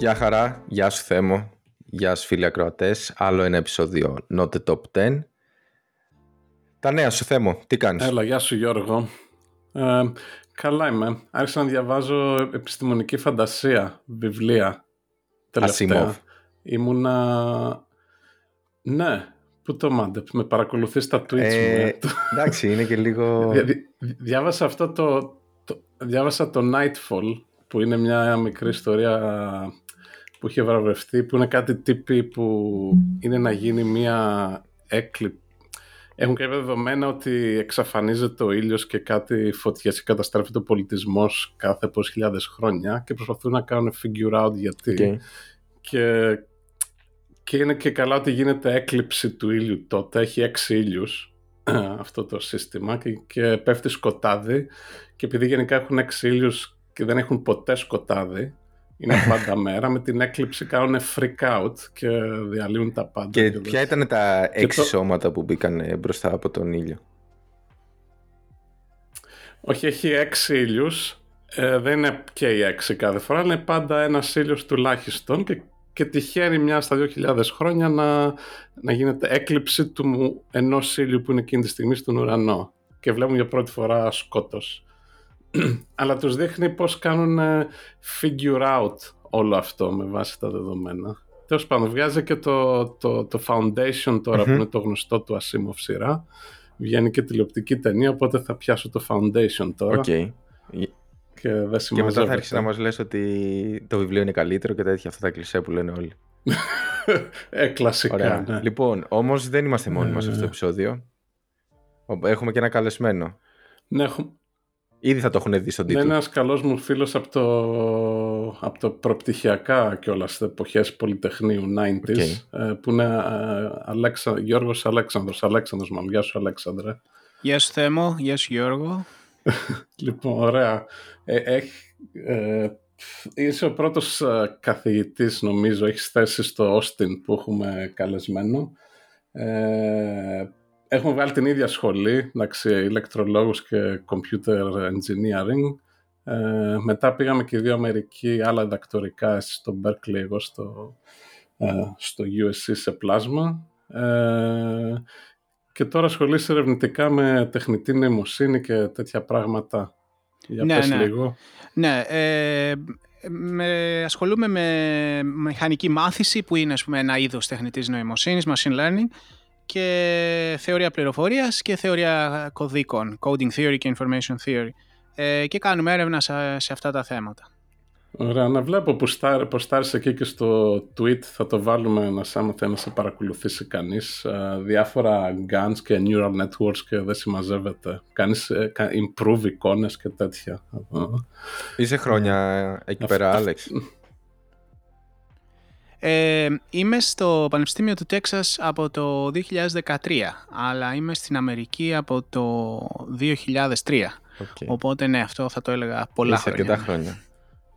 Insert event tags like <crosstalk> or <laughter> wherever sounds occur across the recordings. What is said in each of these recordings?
Γεια χαρά, γεια σου Θέμο, γεια σου φίλοι ακροατές, άλλο ένα επεισόδιο Not the Top 10. Τα νέα σου Θέμο, τι κάνεις; Έλα, γεια σου Γιώργο. Ε, καλά είμαι. Άρχισα να διαβάζω επιστημονική φαντασία, βιβλία. Τελευταία. Ασίμοβ. Ήμουνα... Ναι, πού το μάντεπ, με παρακολουθείς τα tweets Ε, μου. εντάξει, είναι και λίγο... <laughs> Δια- δι- διάβασα αυτό το, το... Διάβασα το Nightfall, που είναι μια μικρή ιστορία που είχε βραβευτεί, που είναι κάτι τύποι που είναι να γίνει μια έκλειψη. Έχουν κάποια δεδομένα ότι εξαφανίζεται ο ήλιος και κάτι φωτιές και καταστρέφεται ο πολιτισμός κάθε πόσες χιλιάδες χρόνια και προσπαθούν να κάνουν figure out γιατί. Οκ. Και, και είναι και καλά ότι γίνεται έκλειψη του ήλιου τότε. Έχει έξι ήλιους <clears throat> αυτό το σύστημα και, και πέφτει σκοτάδι και επειδή γενικά έχουν έξι ήλιους και δεν έχουν ποτέ σκοτάδι είναι πάντα μέρα, με την έκλειψη κάνουν freak out και διαλύουν τα πάντα. Και δεν- ποια ήταν τα έξι το- σώματα που μπήκαν ε, μπροστά από τον ήλιο; Όχι, έχει έξι ήλιους. Ε, δεν είναι και οι έξι κάθε φορά, αλλά είναι πάντα ένας ήλιος τουλάχιστον και, και τυχαίνει μια στα 2.000 χρόνια να, να γίνεται έκλειψη του ενός ήλιου που είναι εκείνη τη στιγμή στον ουρανό και βλέπουν για πρώτη φορά σκότος. <clears throat> αλλά τους δείχνει πώς κάνουν ε, figure out όλο αυτό με βάση τα δεδομένα. Τέλος πάντων, βγάζει και το, το, το Foundation τώρα που Μμμ. είναι το γνωστό του Asimov σειρά. Βγαίνει και τηλεοπτική ταινία, οπότε θα πιάσω το Foundation τώρα Οκ. και δεν Και μετά θα συμμαζεύεται. άρχισε να μας λες ότι το βιβλίο είναι καλύτερο και τέτοια αυτά τα κλισέ που λένε όλοι. ε, κλασικά, Ωραία. ναι. Λοιπόν, όμως δεν είμαστε μόνοι μας σε αυτό το Ε. επεισόδιο. Ο- Έχουμε και ένα καλεσμένο. Ναι, έχω- Ήδη θα το έχουν δει στον ναι, είναι τίτλο. ένας καλός μου φίλος από το, από το προπτυχιακά και όλα στις εποχές Πολυτεχνείου 90s ε, που είναι ε, Αλέξα, Γιώργος Αλέξανδρος. Αλέξανδρος μαμ, γεια σου Αλέξανδρε. Γεια σου Θέμο, γεια σου Γιώργο. <laughs> Λοιπόν, ωραία. Ε, έχ- ε, είσαι ο πρώτος ε, καθηγητής, νομίζω, έχεις θέση στο Austin που έχουμε καλεσμένο. Ε, έχουμε βάλει την ίδια σχολή, εντάξει, ηλεκτρολόγους και computer engineering. Ε, μετά πήγαμε και οι δύο Αμερική, άλλα διδακτορικά, εσύ στο Berkeley, εγώ στο, ε, στο USC σε πλάσμα. Ε, και τώρα ασχολείσαι ερευνητικά με τεχνητή νοημοσύνη και τέτοια πράγματα. Για Ναι, πες ναι. λίγο. Ναι, ε, με, ασχολούμαι με μηχανική μάθηση που είναι ας πούμε, ένα είδος τεχνητής νοημοσύνης, machine learning και θεωρία πληροφορίας και θεωρία κωδίκων, coding theory και information theory. Ε, και κάνουμε έρευνα σε, σε αυτά τα θέματα. Ωραία, να βλέπω που στάρ, ποστάρεις εκεί και στο tweet θα το βάλουμε να σαν θέλει να σε παρακολουθήσει κανείς ε, διάφορα guns και neural networks και δεν συμμαζεύεται. Κάνεις ε, κα- improve εικόνες και τέτοια. Ε, Είσαι χρόνια εκεί Αυτό- πέρα, Άλεξ. Ε, είμαι στο Πανεπιστήμιο του Τέξας από το 2013, αλλά είμαι στην Αμερική από το 2003. Οκ. Οπότε ναι, αυτό θα το έλεγα πολλά Είσαι χρόνια. αρκετά χρόνια.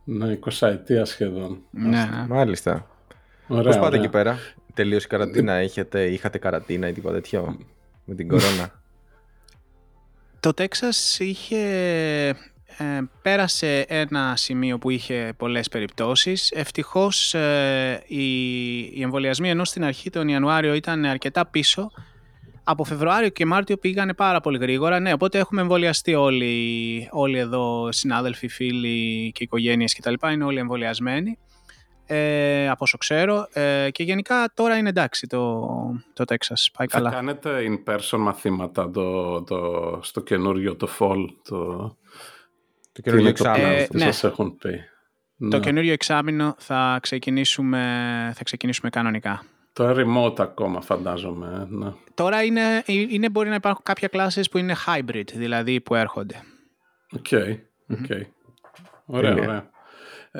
Ναι, 20ετία σχεδόν. Ναι, ναι. Μάλιστα. Ωραία, Πώς πάτε ωραία. εκεί πέρα; Τελείωσε η καραντίνα, είχατε, είχατε καραντίνα ή τίποτα τέτοιο με την κορώνα; Το Τέξας είχε, ε, πέρασε ένα σημείο που είχε πολλές περιπτώσεις. Ευτυχώς ε, οι, οι εμβολιασμοί ενώ στην αρχή τον Ιανουάριο ήταν αρκετά πίσω. Από Φεβρουάριο και Μάρτιο πήγανε πάρα πολύ γρήγορα. Ναι, οπότε έχουμε εμβολιαστεί όλοι, όλοι εδώ, συνάδελφοι, φίλοι και οικογένειες κτλ. Είναι όλοι εμβολιασμένοι. Ε, από όσο ξέρω. Ε, και γενικά τώρα είναι εντάξει το, το Τέξας. Πάει Θα καλά. κάνετε in-person μαθήματα το, το, στο καινούριο, το fall, το, Το τι καινούργιο είναι το εξάμεινο. plan, Ε, τι ναι. σας έχουν πει. Το Ναι. καινούριο εξάμεινο θα ξεκινήσουμε, θα ξεκινήσουμε κανονικά. Το remote ακόμα φαντάζομαι. Ναι. Τώρα είναι, είναι, μπορεί να υπάρχουν κάποια classes που είναι hybrid, δηλαδή που έρχονται. OK. OK. Ωραία, Τέλεια. ωραία.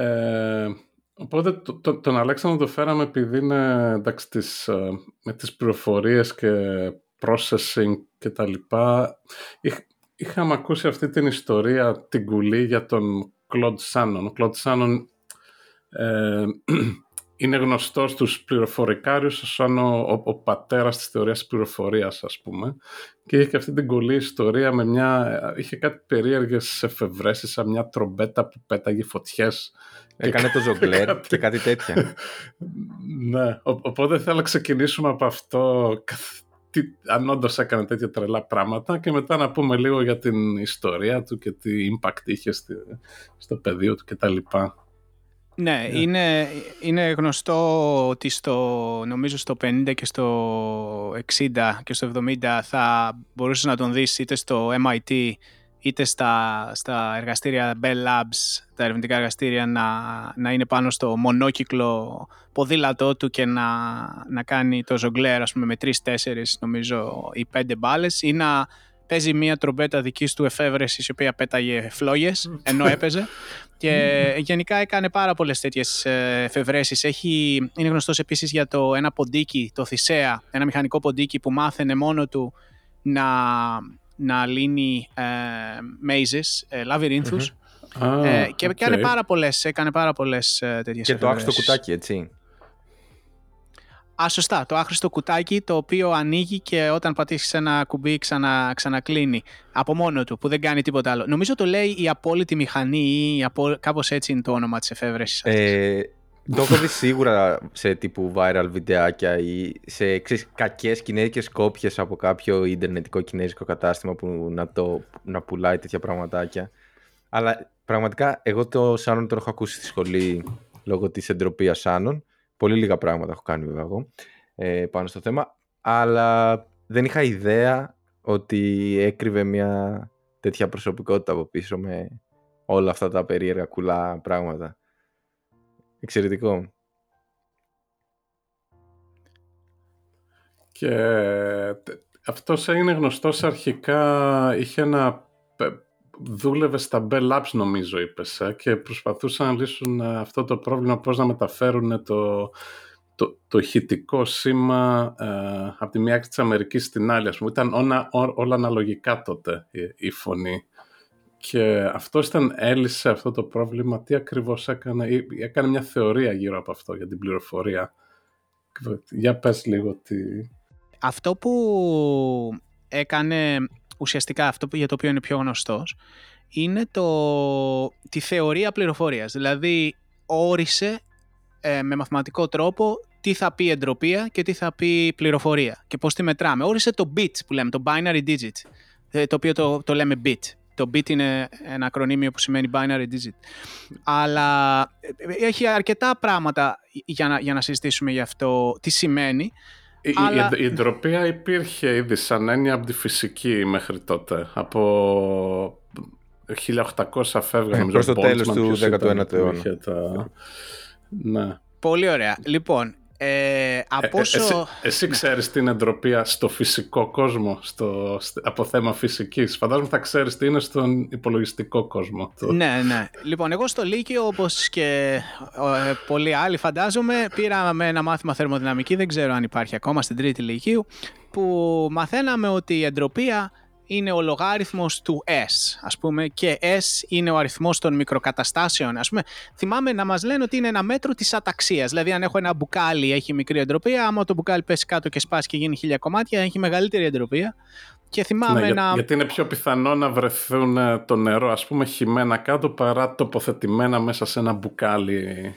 Ε, οπότε το, το- τον Αλέξανδρο το φέραμε επειδή είναι εντάξει, τις, ε, με τις πληροφορίες και processing και τα λοιπά. Είχ, είχαμε ακούσει αυτή την ιστορία, την κουλή για τον Claude Shannon. Ο Claude Shannon ε, <clears throat> είναι γνωστός στους πληροφορικάριους σαν ο, ο, ο πατέρας της θεωρίας της πληροφορίας, ας πούμε. Και είχε και αυτή την κολλή ιστορία με μια... Είχε κάτι περίεργες εφευρέσεις, σαν μια τρομπέτα που πέταγε φωτιές. Έκανε το <laughs> ζογκλέρ και κάτι τέτοια. ναι, οπότε θέλω να ξεκινήσουμε από αυτό, τι, αν όντως έκανε τέτοια τρελά πράγματα και μετά να πούμε λίγο για την ιστορία του και τι impact είχε στο πεδίο του κτλ. Ναι, yeah. είναι, είναι γνωστό ότι στο, νομίζω στο 50 και στο 60 και στο 70 θα μπορούσες να τον δεις είτε στο MIT είτε στα, στα εργαστήρια Bell Labs, τα ερευνητικά εργαστήρια να, να είναι πάνω στο μονόκυκλο ποδήλατό του και να, να κάνει το ζογκλέρ ας πούμε με τρεις-τέσσερις νομίζω οι πέντε μπάλες ή να παίζει μια τρομπέτα δική του εφεύρεσης η οποία πέταγε φλόγες <laughs> ενώ έπαιζε και γενικά έκανε πάρα πολλές τέτοιες ε, εφευρέσεις. Έχει, είναι γνωστός επίσης για το ένα ποντίκι, το Θησέα, ένα μηχανικό ποντίκι που μάθαινε μόνο του να, να λύνει ε, mazes, ε, λαβυρίνθους. ε, και okay. έκανε πάρα πολλές, έκανε πάρα πολλές ε, τέτοιες Και το άξιο κουτάκι, έτσι. Α, σωστά. Το άχρηστο κουτάκι το οποίο ανοίγει και όταν πατήσεις ένα κουμπί ξανα, ξανακλίνει από μόνο του, που δεν κάνει τίποτα άλλο. Νομίζω το λέει η απόλυτη μηχανή ή απο... κάπως έτσι είναι το όνομα της εφεύρεσης Ε, το έχω δει σίγουρα σε τύπου viral βιντεάκια ή σε ξέρεις, κακές κινέζικες κόπιες από κάποιο ιντερνετικό κινέζικο κατάστημα που να, το, να πουλάει τέτοια πραγματάκια. Αλλά πραγματικά εγώ το Σάνον το έχω ακούσει στη σχολή λόγω της εντροπίας Σάνον Πολύ λίγα πράγματα έχω κάνει βέβαια εγώ ε, πάνω στο θέμα. Αλλά δεν είχα ιδέα ότι έκρυβε μια τέτοια προσωπικότητα από πίσω με όλα αυτά τα περίεργα κουλά πράγματα. Εξαιρετικό. Και αυτός έγινε γνωστός αρχικά, είχε ένα δούλευε στα Bell Labs νομίζω είπες ε, και προσπαθούσαν να λύσουν ε, αυτό το πρόβλημα πώς να μεταφέρουν το, το, το ηχητικό σήμα ε, από τη μία άκρη της Αμερικής στην άλλη ας πούμε. Ήταν όλα, όλα αναλογικά τότε η, η, φωνή και αυτός ήταν έλυσε αυτό το πρόβλημα τι ακριβώς έκανε έκανε μια θεωρία γύρω από αυτό για την πληροφορία για πες λίγο τι... Αυτό που έκανε ουσιαστικά αυτό για το οποίο είναι πιο γνωστός είναι το, τη θεωρία πληροφορίας. Δηλαδή όρισε ε, με μαθηματικό τρόπο τι θα πει εντροπία και τι θα πει πληροφορία και πώς τη μετράμε. Όρισε το bit που λέμε, το binary digit, ε, το οποίο το, το λέμε bit. Το bit είναι ένα ακρονίμιο που σημαίνει binary digit. Αλλά ε, έχει αρκετά πράγματα για να, για να συζητήσουμε γι' αυτό τι σημαίνει. Η, Αλλά... η, η εντροπία υπήρχε ήδη σαν έννοια από τη φυσική μέχρι τότε. Από 1800 φεύγαμε. Ε, προς το τέλος του 19ου αιώνα. Ναι. Πολύ ωραία. Λοιπόν, ε, από ε, όσο... εσύ, εσύ ξέρεις την εντροπία στο φυσικό κόσμο, στο, από θέμα φυσικής. Φαντάζομαι θα ξέρεις τι είναι στον υπολογιστικό κόσμο. Το... Ναι, ναι. Λοιπόν, εγώ στο Λύκειο, όπως και ε, πολλοί άλλοι φαντάζομαι, πήραμε ένα μάθημα θερμοδυναμική, δεν ξέρω αν υπάρχει ακόμα στην τρίτη Λυκείου, που μαθαίναμε ότι η εντροπία είναι ο λογάριθμος του S, ας πούμε, και S είναι ο αριθμός των μικροκαταστάσεων. Ας πούμε, θυμάμαι να μας λένε ότι είναι ένα μέτρο της αταξίας. Δηλαδή, αν έχω ένα μπουκάλι, έχει μικρή εντροπία, άμα το μπουκάλι πέσει κάτω και σπάσει και γίνει χίλια κομμάτια, έχει μεγαλύτερη εντροπία. Και θυμάμαι ναι, να... γιατί είναι πιο πιθανό να βρεθούν ε, το νερό, ας πούμε, χυμένα κάτω παρά τοποθετημένα μέσα σε ένα μπουκάλι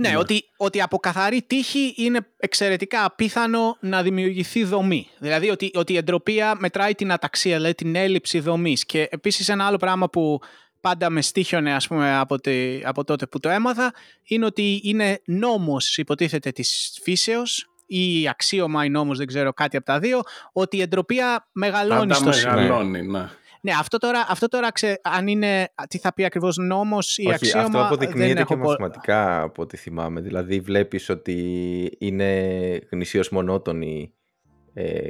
ναι, ναι, Ότι, ότι από καθαρή τύχη είναι εξαιρετικά απίθανο να δημιουργηθεί δομή. Δηλαδή ότι, ότι η εντροπία μετράει την αταξία, δηλαδή την έλλειψη δομής. Και επίσης ένα άλλο πράγμα που πάντα με στήχιονε ας πούμε από, τη, από τότε που το έμαθα είναι ότι είναι νόμος υποτίθεται της φύσεως ή αξίωμα ή νόμος, δεν ξέρω κάτι από τα δύο, ότι η εντροπία μεγαλώνει Πάντα στο μεγαλώνει, ναι. Ναι, αυτό τώρα, αυτό τώρα ξε, αν είναι, τι θα πει ακριβώς νόμος ή Όχι, αξίωμα. Αυτό αποδεικνύεται και μαθηματικά από ό,τι θυμάμαι. Δηλαδή βλέπεις ότι είναι γνησίως μονότονη ε,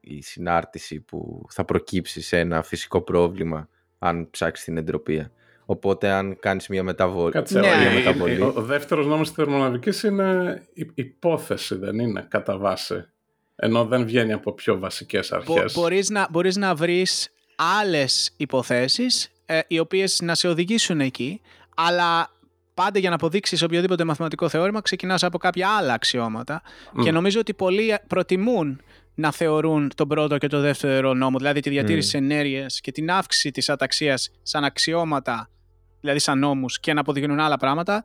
η συνάρτηση που θα προκύψει σε ένα φυσικό πρόβλημα αν ψάξεις την εντροπία. Οπότε αν κάνεις μια μεταβολή... Κάτσε, ναι. μια μεταβολή... Ο, ο δεύτερος νόμος της θερμοναβικής είναι υπόθεση, δεν είναι κατά βάση. Ενώ δεν βγαίνει από πιο βασικές αρχές. Μπο, μπορείς, να, μπορείς να βρεις άλλες υποθέσεις ε, οι οποίες να σε οδηγήσουν εκεί, αλλά πάντα για να αποδείξεις οποιοδήποτε μαθηματικό θεώρημα ξεκινάς από κάποια άλλα αξιώματα. Και νομίζω ότι πολλοί προτιμούν να θεωρούν τον πρώτο και το δεύτερο νόμο, δηλαδή τη διατήρηση mm. της ενέργειας και την αύξηση της αταξίας σαν αξιώματα, δηλαδή σαν νόμους και να αποδεικνύουν άλλα πράγματα,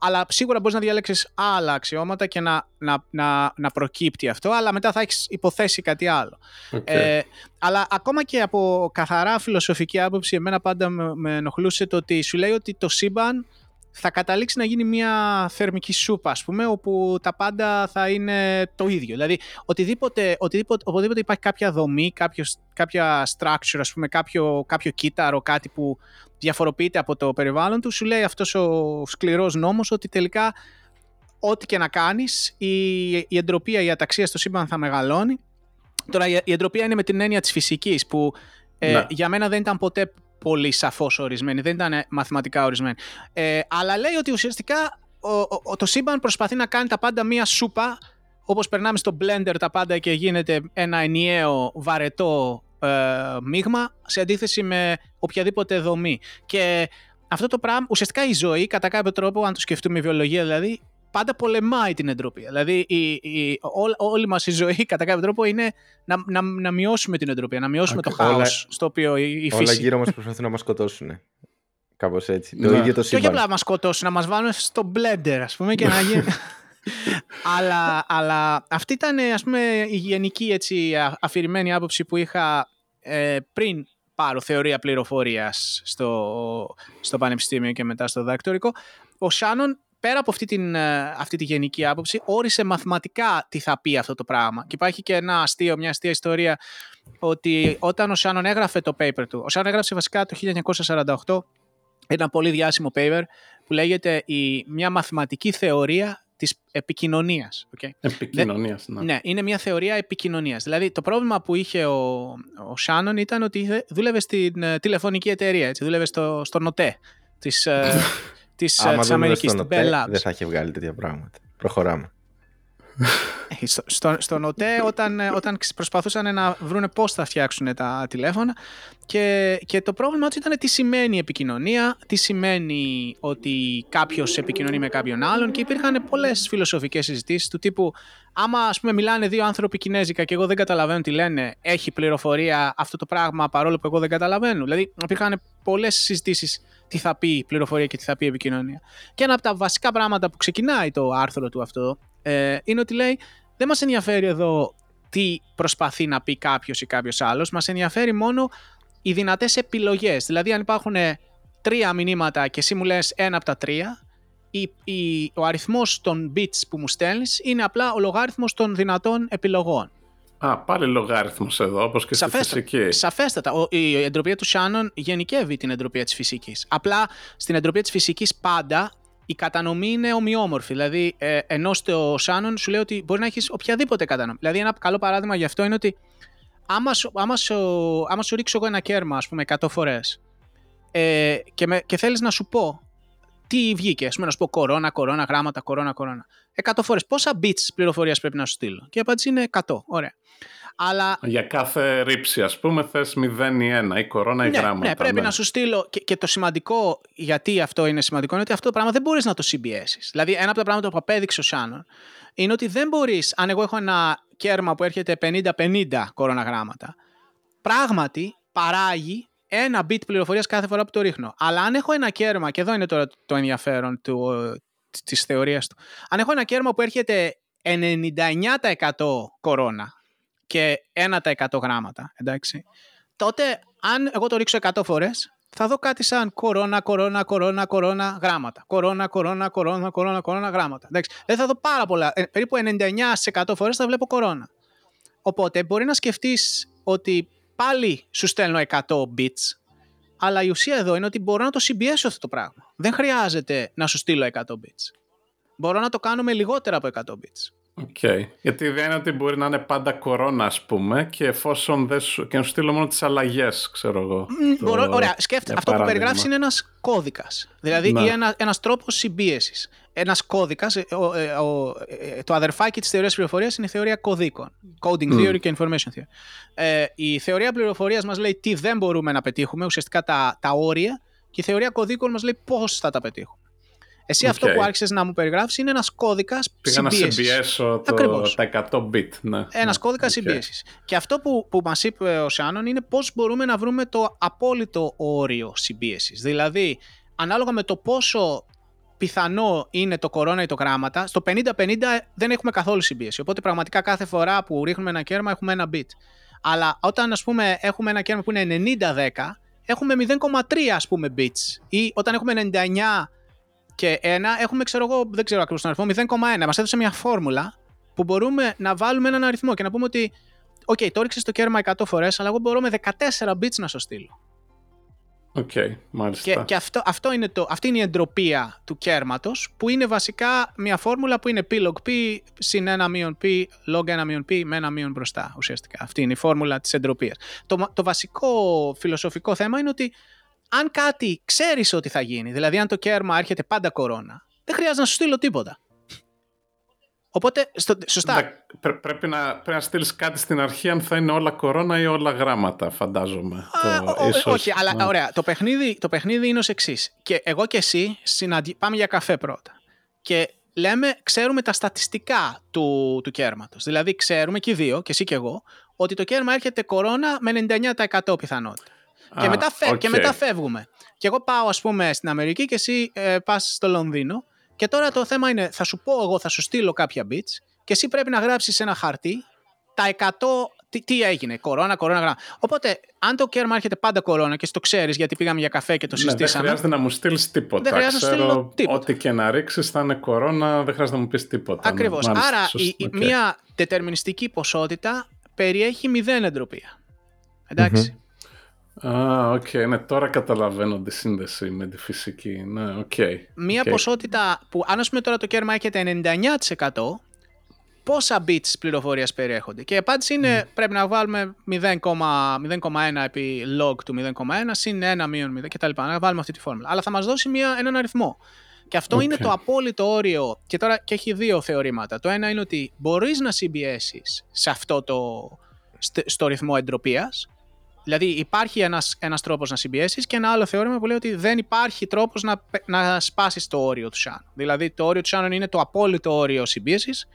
αλλά σίγουρα μπορείς να διαλέξεις άλλα αξιώματα και να, να, να, να προκύπτει αυτό, αλλά μετά θα έχεις υποθέσει κάτι άλλο. Ε, αλλά ακόμα και από καθαρά φιλοσοφική άποψη, εμένα πάντα με, με ενοχλούσε το ότι σου λέει ότι το σύμπαν θα καταλήξει να γίνει μια θερμική σούπα, ας πούμε, όπου τα πάντα θα είναι το ίδιο. Δηλαδή, οτιδήποτε, οτιδήποτε, οπουδήποτε υπάρχει κάποια δομή, κάποιος, κάποια structure, ας πούμε, κάποιο, κάποιο κύτταρο, κάτι που διαφοροποιείται από το περιβάλλον του, σου λέει αυτός ο σκληρός νόμος ότι τελικά ό,τι και να κάνεις, η, η εντροπία, η αταξία στο σύμπαν θα μεγαλώνει. Τώρα, η, η εντροπία είναι με την έννοια της φυσικής, που ε, ναι. για μένα δεν ήταν ποτέ πολύ σαφώς ορισμένη, δεν ήταν μαθηματικά ορισμένη. Ε, αλλά λέει ότι ουσιαστικά ο, το σύμπαν προσπαθεί να κάνει τα πάντα μία σούπα, όπως περνάμε στο blender τα πάντα και γίνεται ένα ενιαίο βαρετό ε, μείγμα σε αντίθεση με οποιαδήποτε δομή. Και αυτό το πράγμα, ουσιαστικά η ζωή, κατά κάποιο τρόπο, αν το σκεφτούμε η βιολογία δηλαδή, πάντα πολεμάει την εντροπή. Δηλαδή η, η, όλη μας η ζωή κατά κάποιο τρόπο είναι να, να, να μειώσουμε την εντροπή, να μειώσουμε το χάος στο οποίο η, η φύση... Όλα γύρω μας προσπαθούν να μας σκοτώσουν. Κάπως έτσι. Το ναι. ίδιο το σύμπαν. Και όχι απλά να μας σκοτώσουν, να μας βάλουν στο blender ας πούμε και να γίνει... <laughs> αλλά, αλλά αυτή ήταν ας πούμε η γενική έτσι, αφηρημένη άποψη που είχα ε, πριν πάρω θεωρία πληροφορίας στο, στο πανεπιστήμιο και μετά στο δακτορικό. Ο Σάνον πέρα από αυτή, την, ε, αυτή τη γενική άποψη, όρισε μαθηματικά τι θα πει αυτό το πράγμα. Και υπάρχει και ένα αστείο, μια αστεία ιστορία, ότι όταν ο Σάνον έγραφε το paper του, ο Σάνον έγραψε βασικά το 1948 ένα πολύ διάσημο paper που λέγεται η, μια μαθηματική θεωρία της επικοινωνίας. Okay. Επικοινωνίας, ναι. Ναι, είναι μια θεωρία επικοινωνίας. Δηλαδή το πρόβλημα που είχε ο, ο Σάνον ήταν ότι δούλευε στην ε, τηλεφωνική εταιρεία, έτσι, δούλευε στο, στο ΝΟΤΕ της, ε, <laughs> της, Άμα της Αμερικής, στην Bell Labs. Δεν θα είχε βγάλει τέτοια πράγματα. Προχωράμε. Ε, στο, στο, στο ΝΟΤΕ όταν, ε, όταν προσπαθούσαν να βρουν πώς θα φτιάξουν τα τηλέφωνα και, και το πρόβλημα τους ήταν τι σημαίνει επικοινωνία, τι σημαίνει ότι κάποιος επικοινωνεί με κάποιον άλλον και υπήρχαν πολλές φιλοσοφικές συζητήσεις του τύπου άμα ας πούμε μιλάνε δύο άνθρωποι κινέζικα και εγώ δεν καταλαβαίνω τι λένε, έχει πληροφορία αυτό το πράγμα παρόλο που εγώ δεν καταλαβαίνω. Δηλαδή υπήρχαν πολλές συζητήσεις τι θα πει πληροφορία και τι θα πει επικοινωνία. Και ένα από τα βασικά πράγματα που ξεκινάει το άρθρο του αυτό ε, είναι ότι λέει δεν μας ενδιαφέρει εδώ τι προσπαθεί να πει κάποιος ή κάποιος άλλος, μας ενδιαφέρει μόνο οι δυνατές επιλογές. Δηλαδή αν υπάρχουν τρία μηνύματα και εσύ μου λες ένα από τα τρία, η, η, ο αριθμός των bits που μου στέλνεις είναι απλά ο λογάριθμος των δυνατών επιλογών. Α, πάλι λογάριθμος εδώ, όπως και στη φυσική. Σαφέστατα. Ο, η εντροπία του Σάνων γενικεύει την εντροπία της φυσικής. Απλά στην εντροπία της φυσικής πάντα η κατανομή είναι ομοιόμορφη. Δηλαδή, ε, ενώ στο Σάνον σου λέει ότι μπορεί να έχεις οποιαδήποτε κατανομή. Δηλαδή, ένα καλό παράδειγμα γι' αυτό είναι ότι άμα, άμα, σου, άμα σου ρίξω εγώ ένα κέρμα, ας πούμε, 100 φορές ε, και, με, και θέλεις να σου πω τι βγήκε, ας πούμε, να σου πω κορώνα, κορώνα, γράμματα, κορώνα, κορώνα. 100 φορές. Πόσα bits πληροφορίας πρέπει να σου στείλω; Και η απάντηση είναι 100. Ωραία. Αλλά... Για κάθε ρήψη, ας πούμε, θες 0 ή 1 ή κορώνα ή ναι, γράμματα. Ναι, πρέπει ναι. να σου στείλω. Και, και, το σημαντικό, γιατί αυτό είναι σημαντικό, είναι ότι αυτό το πράγμα δεν μπορείς να το συμπιέσεις. Δηλαδή, ένα από τα πράγματα που απέδειξε ο Σάνον είναι ότι δεν μπορείς, αν εγώ έχω ένα κέρμα που έρχεται 50-50 κορώνα γράμματα, πράγματι παράγει ένα bit πληροφορίας κάθε φορά που το ρίχνω. Αλλά αν έχω ένα κέρμα, και εδώ είναι τώρα το ενδιαφέρον του, της θεωρίας του, αν έχω ένα κέρμα που έρχεται 99% κορώνα και 1% γράμματα, εντάξει, τότε αν εγώ το ρίξω 100 φορές, θα δω κάτι σαν κορώνα, κορώνα, κορώνα, κορώνα, γράμματα. Κορώνα, κορώνα, κορώνα, κορώνα, κορώνα, γράμματα. Εντάξει. Δεν θα δω πάρα πολλά. Ε, περίπου 99% φορές θα βλέπω κορώνα. Οπότε μπορεί να σκεφτείς ότι πάλι σου στέλνω 100 bits, αλλά η ουσία εδώ είναι ότι μπορώ να το συμπιέσω αυτό το πράγμα. Δεν χρειάζεται να σου στείλω 100 bits. Μπορώ να το κάνω με λιγότερα από 100 bits. Okay. Γιατί η ιδέα είναι ότι μπορεί να είναι πάντα κορώνα, ας πούμε, και εφόσον δεν σου. και να σου στείλω μόνο τις αλλαγές, ξέρω εγώ. Μπορώ, ωραία, σκέφτε. Αυτό που περιγράφεις είναι ένας κώδικας. Δηλαδή, ναι. ή ένα ένας τρόπος συμπίεσης. Ένας κώδικας. Ε, ε, ε, το αδερφάκι της θεωρίας πληροφορίας είναι η θεωρία κωδίκων. Coding theory και information theory. Ε, η θεωρία πληροφορίας μας λέει τι δεν μπορούμε να πετύχουμε, ουσιαστικά τα, τα όρια, και η θεωρία κωδίκων μας λέει πώς θα τα πετύχουμε. Εσύ αυτό που άρχισες να μου περιγράφεις είναι ένας κώδικας Πήγα να συμπιέσω το, τα 100 bit. Ναι. Ένας ναι. κώδικας okay. συμπίεσης. Και αυτό που, που μας είπε ο Σιάνον είναι πώς μπορούμε να βρούμε το απόλυτο όριο συμπίεσης. Δηλαδή, ανάλογα με το πόσο πιθανό είναι το κορώνα ή το γράμματα, στο 50-50 δεν έχουμε καθόλου συμπίεση. Οπότε πραγματικά κάθε φορά που ρίχνουμε ένα κέρμα έχουμε ένα bit. Αλλά όταν ας πούμε έχουμε ένα κέρμα που είναι 90-10, έχουμε 0,3 ας πούμε bits. Ή όταν έχουμε 99 και 1, έχουμε ξέρω εγώ, δεν ξέρω ακριβώς τον αριθμό, 0,1. Μας έδωσε μια φόρμουλα που μπορούμε να βάλουμε έναν αριθμό και να πούμε ότι OK, okay, το ρίξε το κέρμα 100 φορές, αλλά εγώ μπορώ με 14 bits να σου στείλω. OK, okay, μάλιστα. Και, και αυτό, αυτό είναι το, αυτή είναι η εντροπία του κέρματος, που είναι βασικά μια φόρμουλα που είναι p log p συν 1 μείον p log 1 μείον p με 1 μείον μπροστά ουσιαστικά. Αυτή είναι η φόρμουλα της εντροπίας. Το, το βασικό φιλοσοφικό θέμα είναι ότι αν κάτι ξέρεις ότι θα γίνει, δηλαδή αν το κέρμα έρχεται πάντα κορώνα, δεν χρειάζεται να σου στείλω τίποτα. Οπότε, στο, σωστά. πρέπει να, πρέπει να στείλεις κάτι στην αρχή αν θα είναι όλα κορώνα ή όλα γράμματα, φαντάζομαι. το, ίσως, όχι, αλλά ναι. ωραία. Το παιχνίδι, το παιχνίδι είναι ως εξής. Και εγώ και εσύ συναντι... πάμε για καφέ πρώτα. Και λέμε, ξέρουμε τα στατιστικά του, του κέρματος. Δηλαδή, ξέρουμε και οι δύο, και εσύ και εγώ, ότι το κέρμα έρχεται κορώνα με 99% πιθανότητα. Και, μετά και μετά φεύγουμε. Και εγώ πάω, ας πούμε, στην Αμερική και εσύ ε, πας στο Λονδίνο και τώρα το θέμα είναι, θα σου πω εγώ, θα σου στείλω κάποια bits και εσύ πρέπει να γράψεις ένα χαρτί τα 100 τι, τι έγινε, κορώνα, κορώνα, γράμμα. Οπότε, αν το κέρμα έρχεται πάντα κορώνα και το ξέρεις γιατί πήγαμε για καφέ και το συζητήσαμε. Ναι, δεν χρειάζεται να μου στείλεις τίποτα. Δεν χρειάζεται να στείλω τίποτα. Ό,τι και να ρίξεις θα είναι κορώνα, δεν χρειάζεται να μου πεις τίποτα. Ακριβώς. Άρα, η, η, μια δετερμινιστική ποσότητα περιέχει μηδέν εντροπία. Εντάξει. Α, OK, okay. ναι, τώρα καταλαβαίνω τη σύνδεση με τη φυσική. Ναι, OK. Okay. Μία okay. ποσότητα που, αν πούμε τώρα το κέρμα έχετε 99%, πόσα bits πληροφορίας περιέχονται; Και η απάντηση είναι mm. πρέπει να βάλουμε 0,1 επί log του 0,1 συν 1 μείον 0 κτλ. Να βάλουμε αυτή τη φόρμουλα. Αλλά θα μας δώσει μια, έναν αριθμό. Και αυτό okay. είναι το απόλυτο όριο. Και τώρα και έχει δύο θεωρήματα. Το ένα είναι ότι μπορείς να συμπιέσεις σε αυτό το, στο ρυθμό εντροπίας Δηλαδή υπάρχει ένας, ένας τρόπος να συμπιέσεις και ένα άλλο θεώρημα που λέει ότι δεν υπάρχει τρόπος να, να σπάσεις το όριο του Shannon. Δηλαδή το όριο του Shannon είναι το απόλυτο όριο συμπίεσης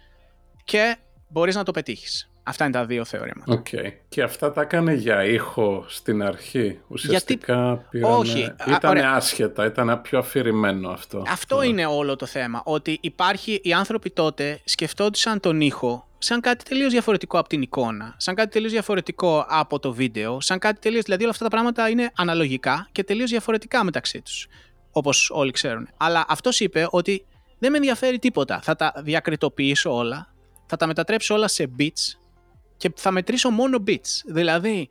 και μπορείς να το πετύχεις. Αυτά είναι τα δύο θεωρήματα. OK. Okay. Και αυτά τα έκανε για ήχο στην αρχή. Ουσιαστικά Γιατί... πήρανε... Όχι. Ήταν άσχετα, ήταν πιο αφηρημένο αυτό. Αυτό είναι όλο το θέμα. Ότι υπάρχει, οι άνθρωποι τότε σκεφτόντουσαν τον ήχο σαν κάτι τελείως διαφορετικό από την εικόνα, σαν κάτι τελείως διαφορετικό από το βίντεο, σαν κάτι τελείω. Δηλαδή, όλα αυτά τα πράγματα είναι αναλογικά και τελείως διαφορετικά μεταξύ τους. Όπως όλοι ξέρουν. Αλλά αυτός είπε ότι δεν με ενδιαφέρει τίποτα. Θα τα διακριτοποιήσω όλα, θα τα μετατρέψω όλα σε bits και θα μετρήσω μόνο bits. Δηλαδή,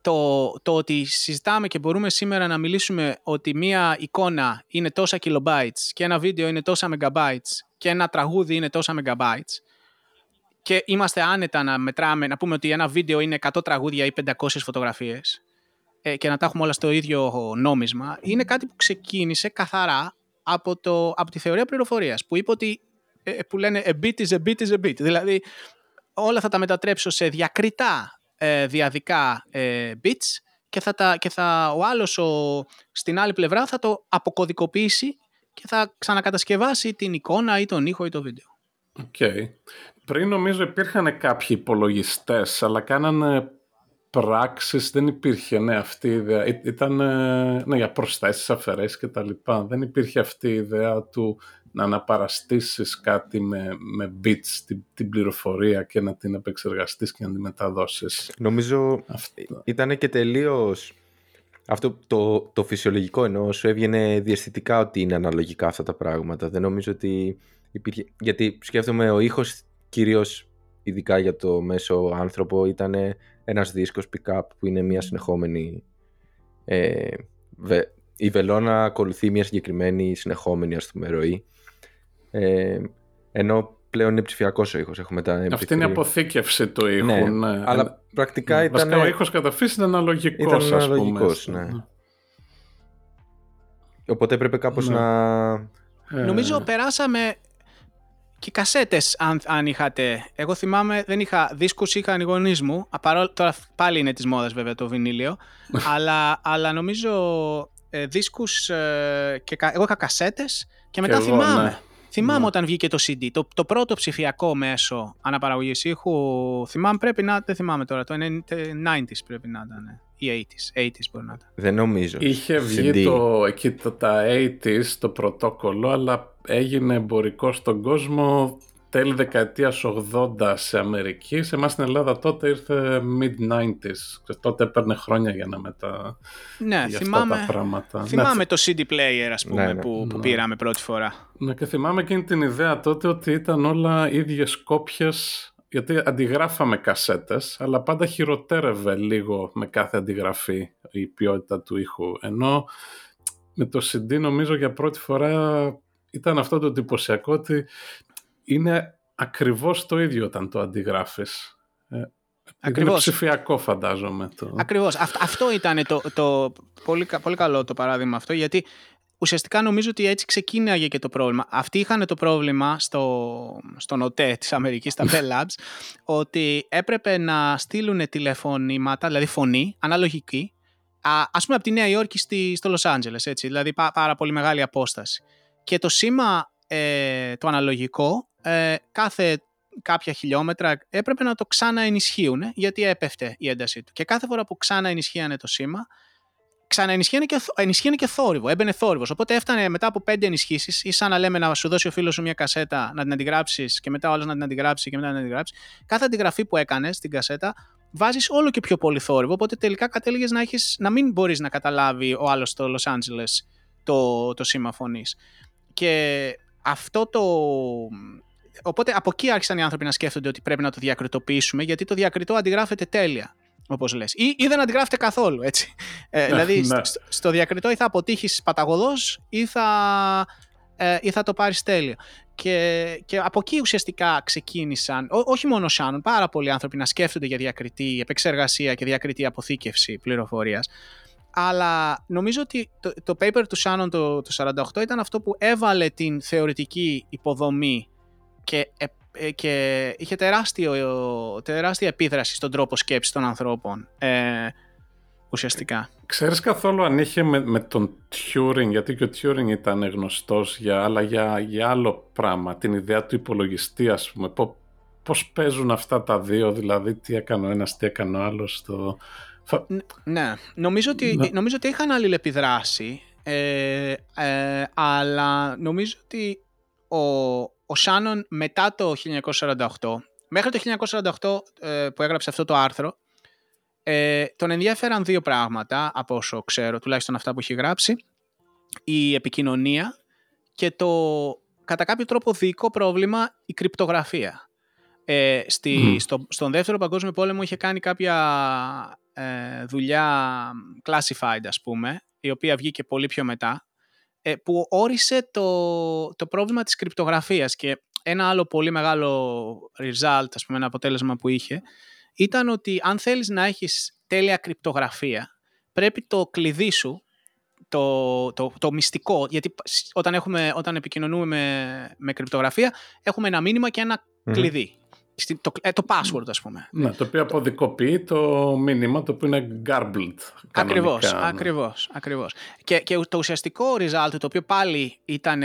το, το ότι συζητάμε και μπορούμε σήμερα να μιλήσουμε ότι μία εικόνα είναι τόσα kilobytes και ένα βίντεο είναι τόσα megabytes και ένα τραγούδι είναι τόσα megabytes και είμαστε άνετα να μετράμε, να πούμε ότι ένα βίντεο είναι 100 τραγούδια ή 500 φωτογραφίες ε, και να τα έχουμε όλα στο ίδιο νόμισμα, είναι κάτι που ξεκίνησε καθαρά από, το, από τη θεωρία πληροφορίας, που είπε ότι, ε, που λένε a bit is a bit is a bit. Δηλαδή, όλα θα τα μετατρέψω σε διακριτά ε, διαδικά ε, bits και, θα τα, και θα, ο άλλος ο, στην άλλη πλευρά θα το αποκωδικοποιήσει και θα ξανακατασκευάσει την εικόνα ή τον ήχο ή το βίντεο. Okay. Πριν νομίζω υπήρχαν κάποιοι υπολογιστές, αλλά κάνανε πράξεις, δεν υπήρχε ναι, αυτή η ιδέα. Ήταν ναι, για προσθέσεις, αφαιρέσεις και τα λοιπά. Δεν υπήρχε αυτή η ιδέα του να αναπαραστήσεις κάτι με, με bits την, την πληροφορία και να την επεξεργαστείς και να την μεταδώσεις. Νομίζω ήταν και τελείως αυτό το, το φυσιολογικό ενώ σου έβγαινε διαστητικά ότι είναι αναλογικά αυτά τα πράγματα. Δεν νομίζω ότι υπήρχε... Γιατί σκέφτομαι ο ήχος κυρίως ειδικά για το μέσο άνθρωπο ήταν ένας δίσκος pick-up που είναι μια συνεχόμενη ε, η βελόνα ακολουθεί μια συγκεκριμένη συνεχόμενη ας πούμε ροή ε, ενώ πλέον είναι ψηφιακός ο ήχος έχουμε τα Αυτή είναι η αποθήκευση του ήχου ναι, ναι. αλλά πρακτικά ναι. ήταν Βασικά ο ήχος κατά φύση ήταν αναλογικός ήταν αναλογικός, ναι. ναι. οπότε έπρεπε κάπως ναι. να ε... Νομίζω περάσαμε και κασέτες, αν, αν είχατε. Εγώ θυμάμαι, δεν είχα δίσκους, είχα γονεί μου. τώρα πάλι είναι της μόδας βέβαια το βινίλιο. <laughs> αλλά, αλλά νομίζω ε, δίσκους ε, και εγώ είχα κασέτες και μετά θυμάμαι. Ναι. Θυμάμαι ναι. όταν βγήκε το CD, το, το πρώτο ψηφιακό μέσο αναπαραγωγής ήχου, θυμάμαι πρέπει να, δεν θυμάμαι τώρα, το 90s πρέπει να ήταν, ή 80s, 80s μπορεί να ήταν. Δεν νομίζω. Είχε βγει το, εκεί το, τα 80s το πρωτόκολλο, αλλά έγινε εμπορικό στον κόσμο τέλη δεκαετίας 80 σε Αμερική. Σε εμάς στην Ελλάδα τότε ήρθε mid-90s. Τότε έπαιρνε χρόνια για να μετα... Ναι, για θυμάμαι, αυτά τα πράγματα. Θυμάμαι ναι, το CD player ας πούμε ναι, ναι. που, που ναι. πήραμε πρώτη φορά. Ναι και θυμάμαι εκείνη την ιδέα τότε ότι ήταν όλα ίδιες κόπιες γιατί αντιγράφαμε κασέτες, αλλά πάντα χειροτέρευε λίγο με κάθε αντιγραφή η ποιότητα του ήχου. Ενώ με το CD νομίζω για πρώτη φορά ήταν αυτό το εντυπωσιακό ότι είναι ακριβώς το ίδιο όταν το αντιγράφεις. Ε, Ακριβώς. Είναι ψηφιακό φαντάζομαι. Το... Ακριβώς. αυτό ήταν το, το πολύ, πολύ καλό το παράδειγμα αυτό, γιατί ουσιαστικά νομίζω ότι έτσι ξεκίναγε και το πρόβλημα. Αυτοί είχαν το πρόβλημα στο, στο ΝΟΤΕ της Αμερικής, στα Bell Labs, <laughs> ότι έπρεπε να στείλουν τηλεφωνήματα, δηλαδή φωνή, αναλογική, α, ας πούμε από τη Νέα Υόρκη στη, στο Λος Άντζελες, έτσι, δηλαδή πάρα πολύ μεγάλη απόσταση. Και το σήμα ε, το αναλογικό ε, κάθε κάποια χιλιόμετρα έπρεπε να το ξαναενισχύουν γιατί έπεφτε η έντασή του. Και κάθε φορά που ξαναενισχύανε το σήμα, ξαναενισχύανε και, ενισχύανε και θόρυβο. Έμπαινε θόρυβος. Οπότε έφτανε μετά από πέντε ενισχύσεις, ή σαν να λέμε να σου δώσει ο φίλος σου μια κασέτα να την αντιγράψεις και μετά ο άλλος να την αντιγράψει και μετά να την αντιγράψει. Κάθε αντιγραφή που έκανες στην κασέτα βάζεις όλο και πιο πολύ θόρυβο. Οπότε τελικά κατέληγες να, να μην μπορείς να καταλάβει ο άλλος στο Los Angeles το, το σήμα φωνής. Και αυτό το... Οπότε από εκεί άρχισαν οι άνθρωποι να σκέφτονται ότι πρέπει να το διακριτοποιήσουμε, γιατί το διακριτό αντιγράφεται τέλεια, όπως λες. Ή, ή δεν αντιγράφεται καθόλου, έτσι. Ε, ναι, δηλαδή, ναι. στο, στο διακριτό ή θα αποτύχεις παταγωδός ή θα, ε, ή θα το πάρεις τέλεια. Και, και από εκεί ουσιαστικά ξεκίνησαν, ό, όχι μόνο Σάνων, πάρα πολλοί άνθρωποι να σκέφτονται για διακριτή επεξεργασία και διακριτή αποθήκευση πληροφορίας. Αλλά νομίζω ότι το, το paper του Shannon το, το 48 ήταν αυτό που έβαλε την θεωρητική υποδομή και, ε, ε, και είχε τεράστιο, τεράστια επίδραση στον τρόπο σκέψης των ανθρώπων ε, ουσιαστικά. Ξέρεις καθόλου αν είχε με, με τον Turing, γιατί και ο Turing ήταν γνωστός για, αλλά για, για άλλο πράγμα, την ιδέα του υπολογιστή ας πούμε, πώς παίζουν αυτά τα δύο, δηλαδή τι έκανε ο ένας, τι έκανε ο άλλος, το, ναι, νομίζω ότι, ναι. νομίζω ότι είχαν αλληλεπιδράσει, ε, ε, αλλά νομίζω ότι ο, ο Σάνον μετά το 1948, μέχρι το 1948 ε, που έγραψε αυτό το άρθρο, ε, τον ενδιαφέραν δύο πράγματα, από όσο ξέρω, τουλάχιστον αυτά που έχει γράψει. Η επικοινωνία και το κατά κάποιο τρόπο δικό πρόβλημα η κρυπτογραφία. Ε, στη, στο, στον δεύτερο παγκόσμιο πόλεμο είχε κάνει κάποια ε, δουλειά classified ας πούμε, η οποία βγήκε πολύ πιο μετά, ε, που όρισε το, το πρόβλημα της κρυπτογραφίας και ένα άλλο πολύ μεγάλο result, ας πούμε, ένα αποτέλεσμα που είχε, ήταν ότι αν θέλεις να έχεις τέλεια κρυπτογραφία, πρέπει το κλειδί σου, το, το, το μυστικό, γιατί όταν, έχουμε, όταν επικοινωνούμε με, με κρυπτογραφία, έχουμε ένα μήνυμα και ένα κλειδί το, ε, το password ας πούμε. Ναι, το οποίο αποδικοποιεί το μήνυμα το οποίο είναι garbled. Ακριβώς, ναι. ακριβώς, ακριβώς. Και, και το ουσιαστικό result το οποίο πάλι ήταν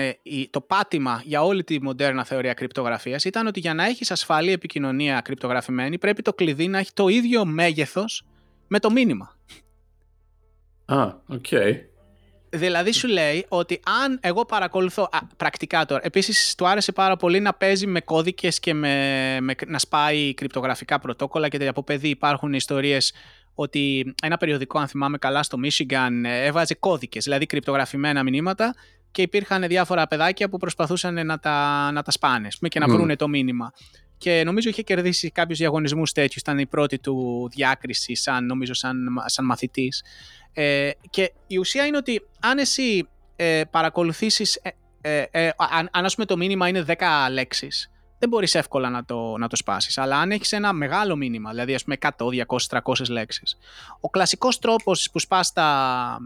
το πάτημα για όλη τη μοντέρνα θεωρία κρυπτογραφίας ήταν ότι για να έχεις ασφαλή επικοινωνία κρυπτογραφημένη πρέπει το κλειδί να έχει το ίδιο μέγεθος με το μήνυμα. Α, OK. Okay. Δηλαδή σου λέει ότι αν εγώ παρακολουθώ. Α, πρακτικά τώρα. Επίσης του άρεσε πάρα πολύ να παίζει με κώδικες και με, με, να σπάει κρυπτογραφικά πρωτόκολλα και από παιδί υπάρχουν ιστορίες ότι ένα περιοδικό, αν θυμάμαι καλά, στο Michigan έβαζε κώδικες, δηλαδή κρυπτογραφημένα μηνύματα και υπήρχαν διάφορα παιδάκια που προσπαθούσαν να τα, να τα σπάνε και να βρούνε το μήνυμα. Και νομίζω είχε κερδίσει κάποιους διαγωνισμούς τέτοιους. Ήταν η πρώτη του διάκριση, σαν, νομίζω, σαν, σαν μαθητής. Ε, και η ουσία είναι ότι αν εσύ ε, παρακολουθήσεις, ε, ε, ε αν, αν πούμε το μήνυμα είναι 10 λέξεις, δεν μπορείς εύκολα να το, να το σπάσεις. Αλλά αν έχεις ένα μεγάλο μήνυμα, δηλαδή ας πούμε 100, 200, 300 λέξεις, ο κλασικός τρόπος που σπάς τα,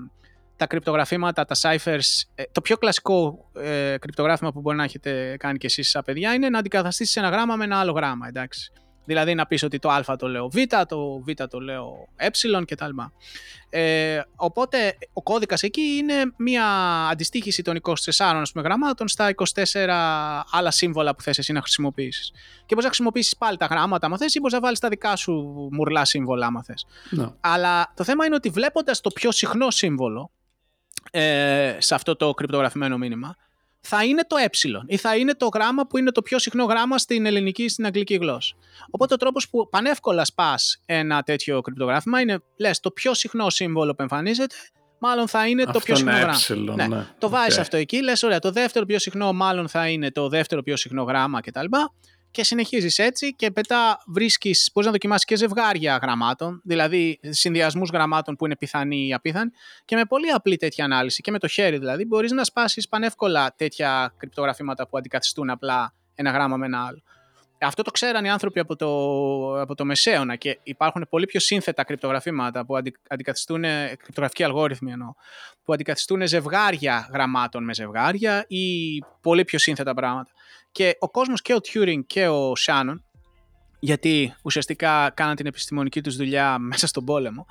τα κρυπτογραφήματα, τα ciphers, το πιο κλασικό κρυπτογράφημα που μπορεί να έχετε κάνει και εσείς σαν παιδιά είναι να αντικαταστήσεις ένα γράμμα με ένα άλλο γράμμα, εντάξει. Δηλαδή να πεις ότι το α το λέω β, το β το λέω ε κτλ. Ε, οπότε ο κώδικας εκεί είναι μια αντιστοίχηση των 24 ας πούμε, γραμμάτων στα 24 άλλα σύμβολα που θες εσύ να χρησιμοποιήσεις. Και μπορείς να χρησιμοποιήσεις πάλι τα γράμματα άμα θες ή μπορείς να βάλεις τα δικά σου μουρλά σύμβολα άμα θες. Ναι. Αλλά το θέμα είναι ότι βλέποντας το πιο συχνό σύμβολο ε, σε αυτό το κρυπτογραφημένο μήνυμα θα είναι το ε ή θα είναι το γράμμα που είναι το πιο συχνό γράμμα στην ελληνική ή στην αγγλική γλώσσα. Οπότε ο τρόπος που πανεύκολα σπάς ένα τέτοιο κρυπτογράφημα είναι λες το πιο συχνό σύμβολο που εμφανίζεται μάλλον θα είναι αυτό το πιο συχνό γράμμα. Έψιλον, ναι. ναι. Το βάζεις αυτό εκεί, λες ωραία το δεύτερο πιο συχνό μάλλον θα είναι το δεύτερο πιο συχνό γράμμα κτλ και συνεχίζεις έτσι και μετά βρίσκεις, μπορείς να δοκιμάσεις και ζευγάρια γραμμάτων, δηλαδή συνδυασμούς γραμμάτων που είναι πιθανοί ή απίθανοι και με πολύ απλή τέτοια ανάλυση και με το χέρι δηλαδή μπορείς να σπάσεις πανεύκολα τέτοια κρυπτογραφήματα που αντικαθιστούν απλά ένα γράμμα με ένα άλλο. Αυτό το ξέραν οι άνθρωποι από το, από το Μεσαίωνα και υπάρχουν πολύ πιο σύνθετα κρυπτογραφήματα που αντικαθιστούν, κρυπτογραφικοί αλγόριθμοι εννοώ, που αντικαθιστούν ζευγάρια γραμμάτων με ζευγάρια ή πολύ πιο σύνθετα πράγματα. Και ο κόσμος και ο Turing και ο Shannon, γιατί ουσιαστικά κάναν την επιστημονική τους δουλειά <laughs> μέσα στον πόλεμο,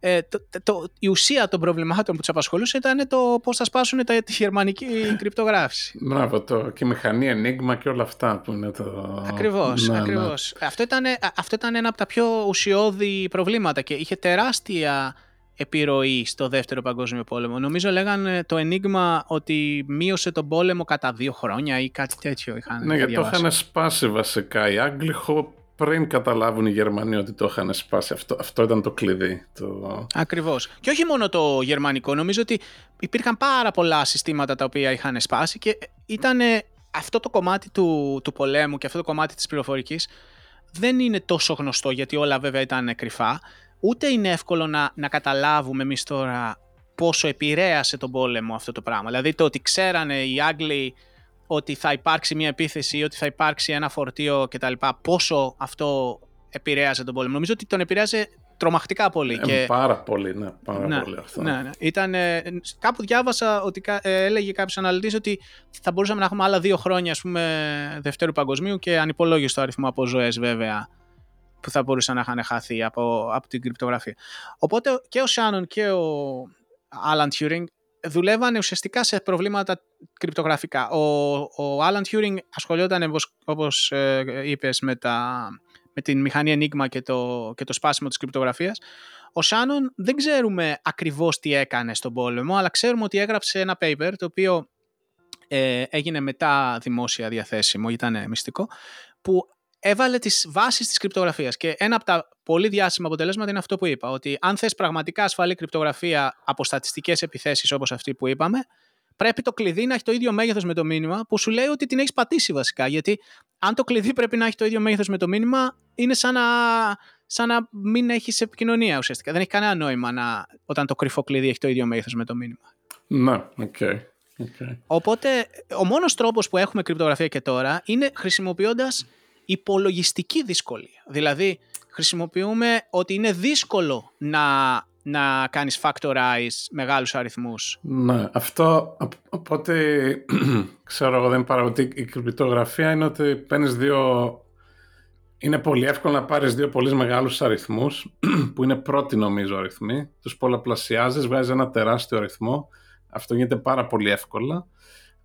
ε, το, η ουσία των προβλημάτων που τους απασχολούσε ήταν το πώς θα σπάσουν τα, τη γερμανική κρυπτογράφηση. Μπράβο, το, και η μηχανή Enigma και όλα αυτά που είναι το. Ακριβώς. Ναι, ακριβώς. Ναι. Αυτό, ήταν, αυτό ήταν ένα από τα πιο ουσιώδη προβλήματα και είχε τεράστια επιρροή στο δεύτερο παγκόσμιο πόλεμο. Νομίζω λέγανε το ενίγμα ότι μείωσε τον πόλεμο κατά δύο χρόνια ή κάτι τέτοιο. Είχαν ναι, γιατί το είχαν σπάσει βασικά. Οι Άγγλοι πριν καταλάβουν οι Γερμανοί ότι το είχαν σπάσει. Αυτό, αυτό ήταν το κλειδί. Το... Ακριβώς. Και όχι μόνο το γερμανικό. Νομίζω ότι υπήρχαν πάρα πολλά συστήματα τα οποία είχαν σπάσει και ήταν αυτό το κομμάτι του, του πολέμου και αυτό το κομμάτι της πληροφορικής δεν είναι τόσο γνωστό γιατί όλα βέβαια ήταν κρυφά ούτε είναι εύκολο να, να καταλάβουμε εμείς τώρα πόσο επηρέασε τον πόλεμο αυτό το πράγμα. Δηλαδή το ότι ξέρανε οι Άγγλοι ότι θα υπάρξει μια επίθεση ή ότι θα υπάρξει ένα φορτίο κτλ. Πόσο αυτό επηρέασε τον πόλεμο. Νομίζω ότι τον επηρέασε τρομακτικά πολύ. Ε, και... Πάρα πολύ, ναι. Πάρα ναι, πολύ αυτό. Ναι, ναι. Ήταν, ε, κάπου διάβασα ότι ε, έλεγε κάποιος αναλυτής ότι θα μπορούσαμε να έχουμε άλλα δύο χρόνια ας πούμε, Δευτέρου Παγκοσμίου και ανυπολόγιστο αριθμό από ζωές βέβαια που θα μπορούσαν να είχαν χαθεί από, από την κρυπτογραφία. Οπότε και ο Shannon και ο Alan Turing δουλεύανε ουσιαστικά σε προβλήματα κρυπτογραφικά. Ο, ο Alan Turing ασχολιόταν, όπως, όπως ε, είπες, με, τα, με την μηχανή Enigma και το, και το σπάσιμο της κρυπτογραφίας. Ο Shannon δεν ξέρουμε ακριβώς τι έκανε στον πόλεμο, αλλά ξέρουμε ότι έγραψε ένα paper το οποίο ε, έγινε μετά δημόσια διαθέσιμο, ήταν μυστικό, που έβαλε τις βάσεις της κρυπτογραφίας και ένα από τα πολύ διάσημα αποτελέσματα είναι αυτό που είπα, ότι αν θες πραγματικά ασφαλή κρυπτογραφία από στατιστικές επιθέσεις όπως αυτή που είπαμε, πρέπει το κλειδί να έχει το ίδιο μέγεθος με το μήνυμα που σου λέει ότι την έχεις πατήσει βασικά, γιατί αν το κλειδί πρέπει να έχει το ίδιο μέγεθος με το μήνυμα, είναι σαν να, σαν να μην έχεις επικοινωνία ουσιαστικά. Δεν έχει κανένα νόημα να, όταν το κρυφό κλειδί έχει το ίδιο μέγεθος με το μήνυμα. Ναι, OK. Okay. Okay. Οπότε, ο μόνος τρόπος που έχουμε κρυπτογραφία και τώρα είναι χρησιμοποιώντας υπολογιστική δυσκολία. Δηλαδή, χρησιμοποιούμε ότι είναι δύσκολο να, να κάνεις factorize μεγάλους αριθμούς. Ναι, αυτό από ό,τι <clears throat> ξέρω εγώ δεν παρά ότι η κρυπτογραφία είναι ότι παίρνεις δύο... Είναι πολύ εύκολο να πάρεις δύο πολύ μεγάλους αριθμούς, <clears throat> που είναι πρώτοι νομίζω αριθμοί, τους πολλαπλασιάζεις, βγάζεις ένα τεράστιο αριθμό, αυτό γίνεται πάρα πολύ εύκολα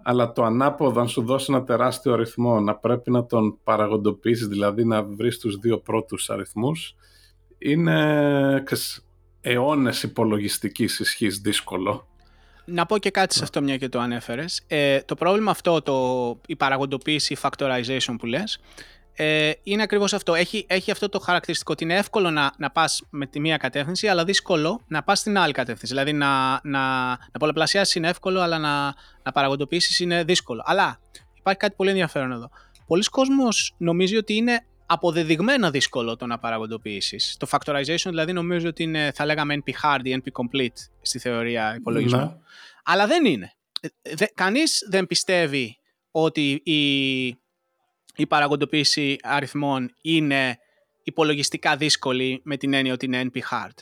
αλλά το ανάποδο, αν σου δώσει ένα τεράστιο αριθμό, να πρέπει να τον παραγοντοποιήσεις, δηλαδή να βρεις τους δύο πρώτους αριθμούς, είναι αιώνες υπολογιστικής ισχύς δύσκολο. Να πω και κάτι σε αυτό μια και το ανέφερες. Ε, το πρόβλημα αυτό, το, η παραγοντοποίηση, η factorization που λες, ε, είναι ακριβώς αυτό. Έχει, έχει αυτό το χαρακτηριστικό ότι είναι εύκολο να, να πας με τη μία κατεύθυνση, αλλά δύσκολο να πας στην άλλη κατεύθυνση. Δηλαδή να, να, να πολλαπλασιάσεις είναι εύκολο, αλλά να, να παραγοντοποιήσεις είναι δύσκολο. Αλλά υπάρχει κάτι πολύ ενδιαφέρον εδώ. Πολλοί κόσμος νομίζει ότι είναι αποδεδειγμένα δύσκολο το να παραγοντοποιήσεις. Το factorization δηλαδή νομίζω ότι είναι, θα λέγαμε NP-hard ή NP-complete στη θεωρία υπολογισμού. Ναι. Αλλά δεν είναι. Ε, δε, κανείς δεν πιστεύει ότι η, η παραγοντοποίηση αριθμών είναι υπολογιστικά δύσκολη με την έννοια ότι είναι NP-hard.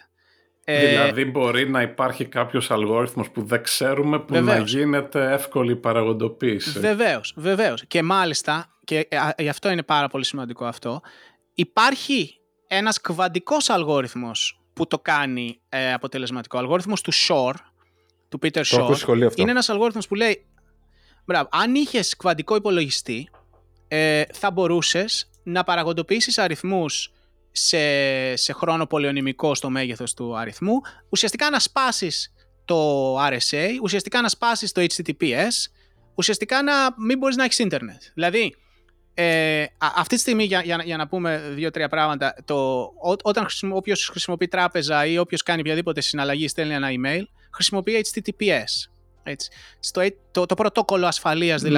Ε, δηλαδή μπορεί να υπάρχει κάποιος αλγόριθμος που δεν ξέρουμε που να γίνεται εύκολη παραγοντοποίηση. Βεβαίως, βεβαίως. Και μάλιστα, και γι' αυτό είναι πάρα πολύ σημαντικό αυτό, υπάρχει ένας κβαντικός αλγόριθμος που το κάνει ε, αποτελεσματικό. Ο αλγόριθμος του Shor, του Peter Shor, είναι ένας αλγόριθμος που λέει Μπράβο, αν είχες κβαντικό υπολογιστή, ε, θα μπορούσες να παραγοντοποιήσεις αριθμούς σε, σε χρόνο πολεονυμικό στο μέγεθος του αριθμού, ουσιαστικά να σπάσεις το RSA, ουσιαστικά να σπάσεις το HTTPS, ουσιαστικά να μην μπορείς να έχεις ίντερνετ. Δηλαδή, ε, αυτή τη στιγμή, για, για, για να πούμε δύο-τρία πράγματα, το, ό, όταν χρησιμο, όποιος χρησιμοποιεί τράπεζα ή όποιος κάνει οποιαδήποτε συναλλαγή στέλνει ένα email, χρησιμοποιεί HTTPS. Έτσι. Στο, το, το πρωτόκολλο ασφαλείας ναι.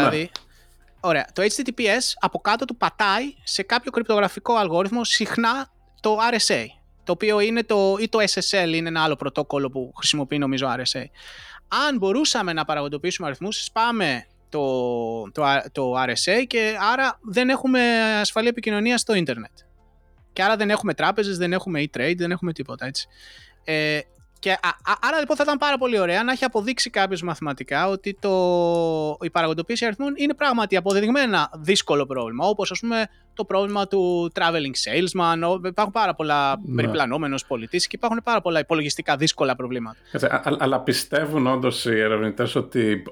Δηλαδή. Ωραία. Το HTTPS από κάτω του πατάει σε κάποιο κρυπτογραφικό αλγόριθμο συχνά το RSA. Το οποίο είναι το, ή το SSL είναι ένα άλλο πρωτόκολλο που χρησιμοποιεί νομίζω RSA. Αν μπορούσαμε να παραγοντοποιήσουμε αριθμούς, σπάμε το, το, το RSA και άρα δεν έχουμε ασφαλή επικοινωνία στο ίντερνετ. Και άρα δεν έχουμε τράπεζες, δεν έχουμε e-trade, δεν έχουμε τίποτα έτσι. Ε, και α, άρα λοιπόν θα ήταν πάρα πολύ ωραία να έχει αποδείξει κάποιος μαθηματικά ότι το, η παραγωγοποίηση αριθμών είναι πράγματι αποδεδειγμένα δύσκολο πρόβλημα. Όπως ας πούμε το πρόβλημα του traveling salesman. Υπάρχουν πάρα πολλά ναι. περιπλανόμενος πολιτής και υπάρχουν πάρα πολλά υπολογιστικά δύσκολα προβλήματα. αλλά πιστεύουν όντως οι ερευνητές ότι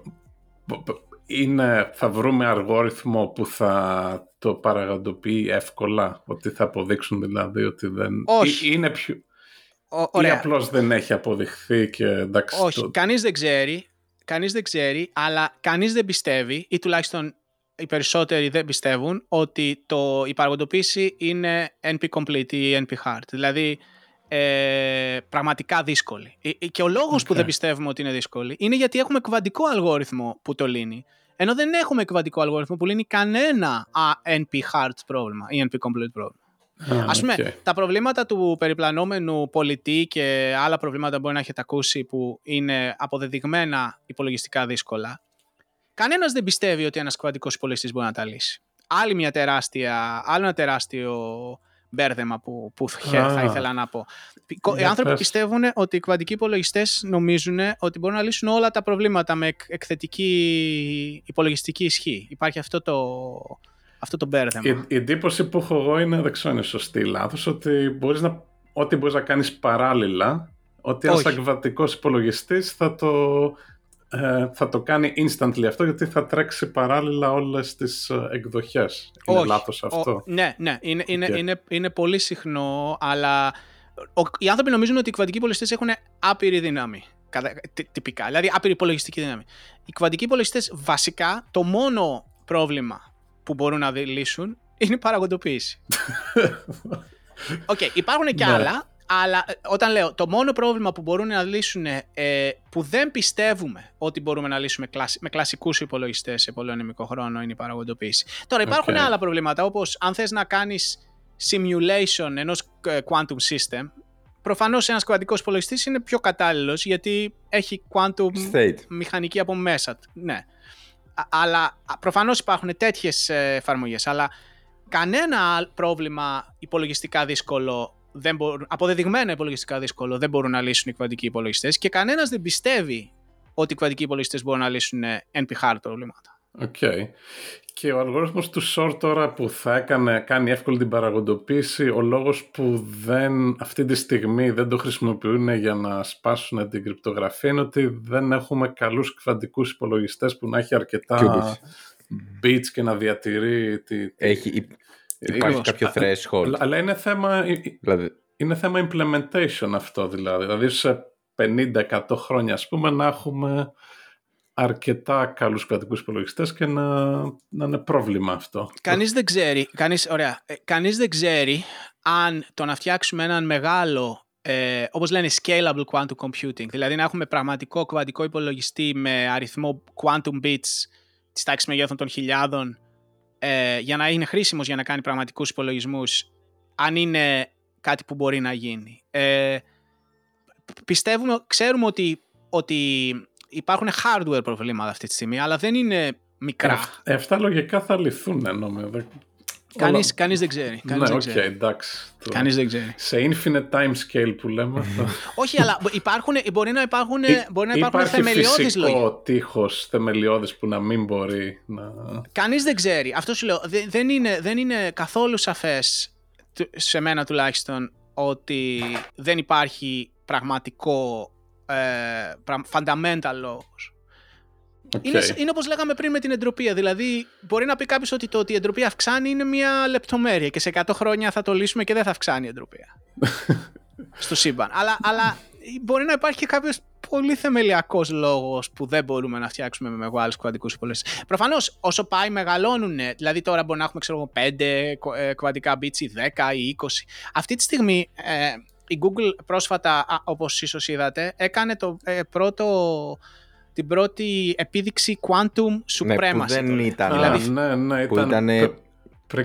είναι, θα βρούμε αργόριθμο που θα το παραγοντοποιεί εύκολα, ότι θα αποδείξουν δηλαδή ότι δεν... Όχι. Είναι πιο... Ή απλώς δεν έχει αποδειχθεί και εντάξει... Όχι, το... κανείς δεν ξέρει, κανείς δεν ξέρει, αλλά κανείς δεν πιστεύει, ή τουλάχιστον οι περισσότεροι δεν πιστεύουν, ότι το, η παραγοντοποίηση είναι NP-complete ή NP-hard. Δηλαδή, ε, πραγματικά δύσκολη. Ε, ε, και ο λόγος που δεν πιστεύουμε ότι είναι δύσκολη είναι γιατί έχουμε κβαντικό αλγόριθμο που το λύνει. Ενώ δεν έχουμε κβαντικό αλγόριθμο που λύνει κανένα NP-hard πρόβλημα ή NP-complete πρόβλημα. Α Ας πούμε, τα προβλήματα του περιπλανόμενου πολιτή και άλλα προβλήματα που μπορεί να έχετε ακούσει που είναι αποδεδειγμένα υπολογιστικά δύσκολα, κανένας δεν πιστεύει ότι ένας κβαντικός υπολογιστής μπορεί να τα λύσει. Άλλη μια τεράστια, άλλο ένα τεράστιο μπέρδεμα που, που θα ήθελα να πω. Οι άνθρωποι πιστεύουν ότι οι κβαντικοί υπολογιστές νομίζουν ότι μπορούν να λύσουν όλα τα προβλήματα με εκθετική υπολογιστική ισχύ. Υπάρχει αυτό το, αυτό το μπέρδεμα. Η, η εντύπωση που έχω εγώ είναι, δεν ξέρω είναι σωστή ή λάθος, ότι μπορείς να, ό,τι μπορείς να κάνεις παράλληλα, ότι ένας ακβατικός υπολογιστής θα το, ε, θα το κάνει instantly αυτό, γιατί θα τρέξει παράλληλα όλες τις ε, εκδοχές. Είναι Όχι. λάθος αυτό. ναι, ναι, είναι, είναι, είναι, είναι πολύ συχνό, αλλά οι άνθρωποι νομίζουν ότι οι κβαντικοί υπολογιστές έχουν άπειρη δύναμη. Τυπικά, δηλαδή άπειρη υπολογιστική δύναμη. Οι κβαντικοί υπολογιστές βασικά το μόνο πρόβλημα που μπορούν να λύσουν είναι η παραγοντοποίηση. <laughs> OK, okay, υπάρχουν και ναι. άλλα, αλλά ε, όταν λέω το μόνο πρόβλημα που μπορούν να λύσουν ε, που δεν πιστεύουμε ότι μπορούμε να λύσουμε με κλασικούς υπολογιστές σε πολυονομικό χρόνο είναι η παραγοντοποίηση. Τώρα υπάρχουν άλλα προβλήματα όπως αν θες να κάνεις simulation ενός ε, quantum system προφανώς ένας κβαντικός υπολογιστής είναι πιο κατάλληλος γιατί έχει quantum State. μηχανική από μέσα. Ναι αλλά προφανώς υπάρχουν τέτοιες ε, εφαρμογές, αλλά κανένα πρόβλημα υπολογιστικά δύσκολο δεν μπορούν, αποδεδειγμένα υπολογιστικά δύσκολο δεν μπορούν να λύσουν οι κβαντικοί υπολογιστές και κανένας δεν πιστεύει ότι οι κβαντικοί υπολογιστές μπορούν να λύσουν NP-hard προβλήματα. OK. Okay. Και ο αλγόριθμος του Shor τώρα που θα έκανε, κάνει εύκολη την παραγοντοποίηση, ο λόγος που δεν, αυτή τη στιγμή δεν το χρησιμοποιούν για να σπάσουν την κρυπτογραφία είναι ότι δεν έχουμε καλούς κβαντικούς υπολογιστές που να έχει αρκετά bits και να διατηρεί... Τη, έχει, υπάρχει κάποιο threshold. Αλλά είναι θέμα, δηλαδή... είναι θέμα implementation αυτό δηλαδή. Δηλαδή σε 50-100 χρόνια ας πούμε να έχουμε αρκετά καλούς κρατικούς υπολογιστές και να, να είναι πρόβλημα αυτό. Κανείς δεν ξέρει, κανείς, ωραία, ε, κανείς δεν ξέρει αν το να φτιάξουμε έναν μεγάλο, ε, όπως λένε scalable quantum computing, δηλαδή να έχουμε πραγματικό κβαντικό υπολογιστή με αριθμό quantum bits της τάξης μεγέθων των χιλιάδων ε, για να είναι χρήσιμος για να κάνει πραγματικούς υπολογισμούς, αν είναι κάτι που μπορεί να γίνει. Ε, πιστεύουμε, ξέρουμε ότι, ότι υπάρχουν hardware προβλήματα αυτή τη στιγμή, αλλά δεν είναι μικρά. Ε, αυτά λογικά θα λυθούν, νομίζω. Κανείς, κανείς δεν ξέρει. Κανείς ναι, OK, okay, εντάξει. Κανείς δεν ξέρει. Σε infinite time scale που λέμε. Όχι, αλλά υπάρχουν, μπορεί να υπάρχουν, μπορεί να υπάρχουν θεμελιώδεις λόγοι. Υπάρχει τείχος θεμελιώδης που να μην μπορεί να... Κανείς δεν ξέρει. Αυτό σου λέω. Δεν είναι, δεν είναι καθόλου σαφές σε μένα τουλάχιστον, ότι δεν υπάρχει πραγματικό ε, fundamental λόγος. Okay. Είναι, είναι όπως λέγαμε πριν με την εντροπία. Δηλαδή, μπορεί να πει κάποιος ότι το ότι η εντροπία αυξάνει είναι μια λεπτομέρεια και σε 100 χρόνια θα το λύσουμε και δεν θα αυξάνει η εντροπία. <laughs> στο σύμπαν. Αλλά, αλλά μπορεί να υπάρχει και κάποιος πολύ θεμελιακός λόγος που δεν μπορούμε να φτιάξουμε με μεγάλους κουαντικού υπολογιστέ. Προφανώς, όσο πάει, μεγαλώνουν. Δηλαδή, τώρα μπορεί να έχουμε ξέρω, 5 ε, κουαντικά bits ή 10 ή 20. Αυτή τη στιγμή ε, η Google πρόσφατα, όπως ίσως είδατε, έκανε το ε, πρώτο την πρώτη επίδειξη Quantum Supremacy. Ναι, που δεν ήταν. Δηλαδή, ναι, ναι, ήταν, ήταν,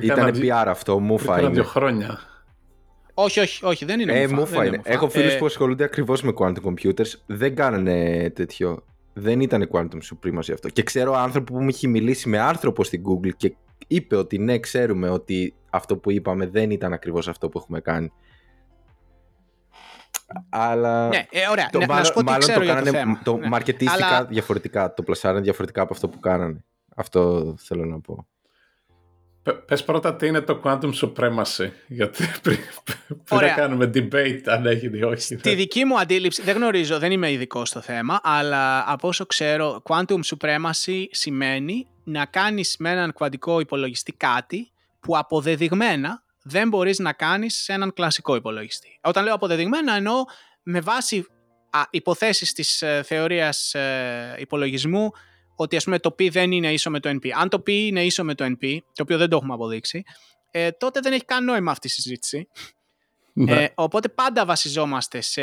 ήταν PR αυτό, μούφα είναι. δύο χρόνια. Όχι, όχι, όχι, δεν είναι ε, μούφα. είναι. Έχω φίλους ε... που ασχολούνται ακριβώς με quantum computers. Δεν κάνανε τέτοιο. Δεν ήταν quantum supremacy αυτό. Και ξέρω άνθρωπο που μου έχει μιλήσει με άνθρωπο στην Google και είπε ότι ναι, ξέρουμε ότι αυτό που είπαμε δεν ήταν ακριβώς αυτό που έχουμε κάνει. Αλλά. Ναι, ε, ωραία. Το, ναι, μάλλον, να σου πω τι ξέρω το, κάνανε, το, θέμα. το ναι. μαρκετίστηκα Αλλά... διαφορετικά. Το πλασάρανε διαφορετικά από αυτό που κάνανε. Αυτό θέλω να πω. Πε πρώτα τι είναι το Quantum Supremacy, γιατί <laughs> πριν, πριν να κάνουμε debate αν έχει ή όχι. Στη δική μου αντίληψη, δεν γνωρίζω, δεν είμαι ειδικό στο θέμα, αλλά από όσο ξέρω, Quantum Supremacy σημαίνει να κάνεις με έναν κβαντικό υπολογιστή κάτι που αποδεδειγμένα δεν μπορείς να κάνεις σε έναν κλασικό υπολογιστή. Όταν λέω αποδεδειγμένα εννοώ με βάση α, υποθέσεις της ε, θεωρίας ε, υπολογισμού ότι ας πούμε το π δεν είναι ίσο με το np. Αν το π είναι ίσο με το np, το οποίο δεν το έχουμε αποδείξει, ε, τότε δεν έχει καν νόημα αυτή η συζήτηση. Ναι. Ε, οπότε πάντα βασιζόμαστε σε,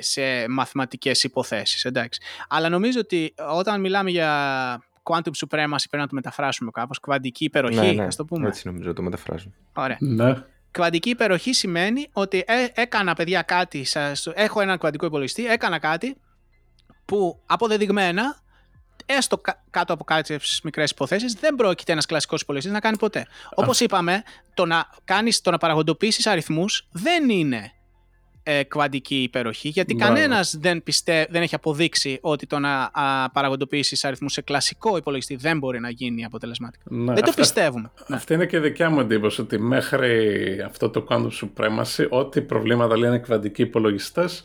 σε μαθηματικές υποθέσεις, εντάξει. Αλλά νομίζω ότι όταν μιλάμε για quantum supremacy πρέπει να το μεταφράσουμε κάπως, κβαντική υπεροχή, ναι, ναι. ας το πούμε. Έτσι νομίζω το μεταφράζουμε. Ωραία. Ναι. Κβαντική υπεροχή σημαίνει ότι ε, έκανα παιδιά κάτι, σας, έχω έναν κβαντικό υπολογιστή, έκανα κάτι που αποδεδειγμένα έστω κάτω από κάποιε μικρές υποθέσεις, δεν πρόκειται ένας κλασικός υπολογιστής να κάνει ποτέ. Όπως είπαμε, το να, κάνεις, το να παραγοντοποιήσει αριθμούς δεν είναι ε, κβαντική υπεροχή, γιατί κανένας δεν, δεν έχει αποδείξει ότι το να παραγοντοποιήσει αριθμούς σε κλασικό υπολογιστή δεν μπορεί να γίνει αποτελεσματικά. Ναι, δεν το πιστεύουμε. Ναι. Αυτή είναι και η δικιά μου εντύπωση, ότι μέχρι αυτό το quantum supremacy, ό,τι προβλήματα λένε κβαντικοί υπολογιστές,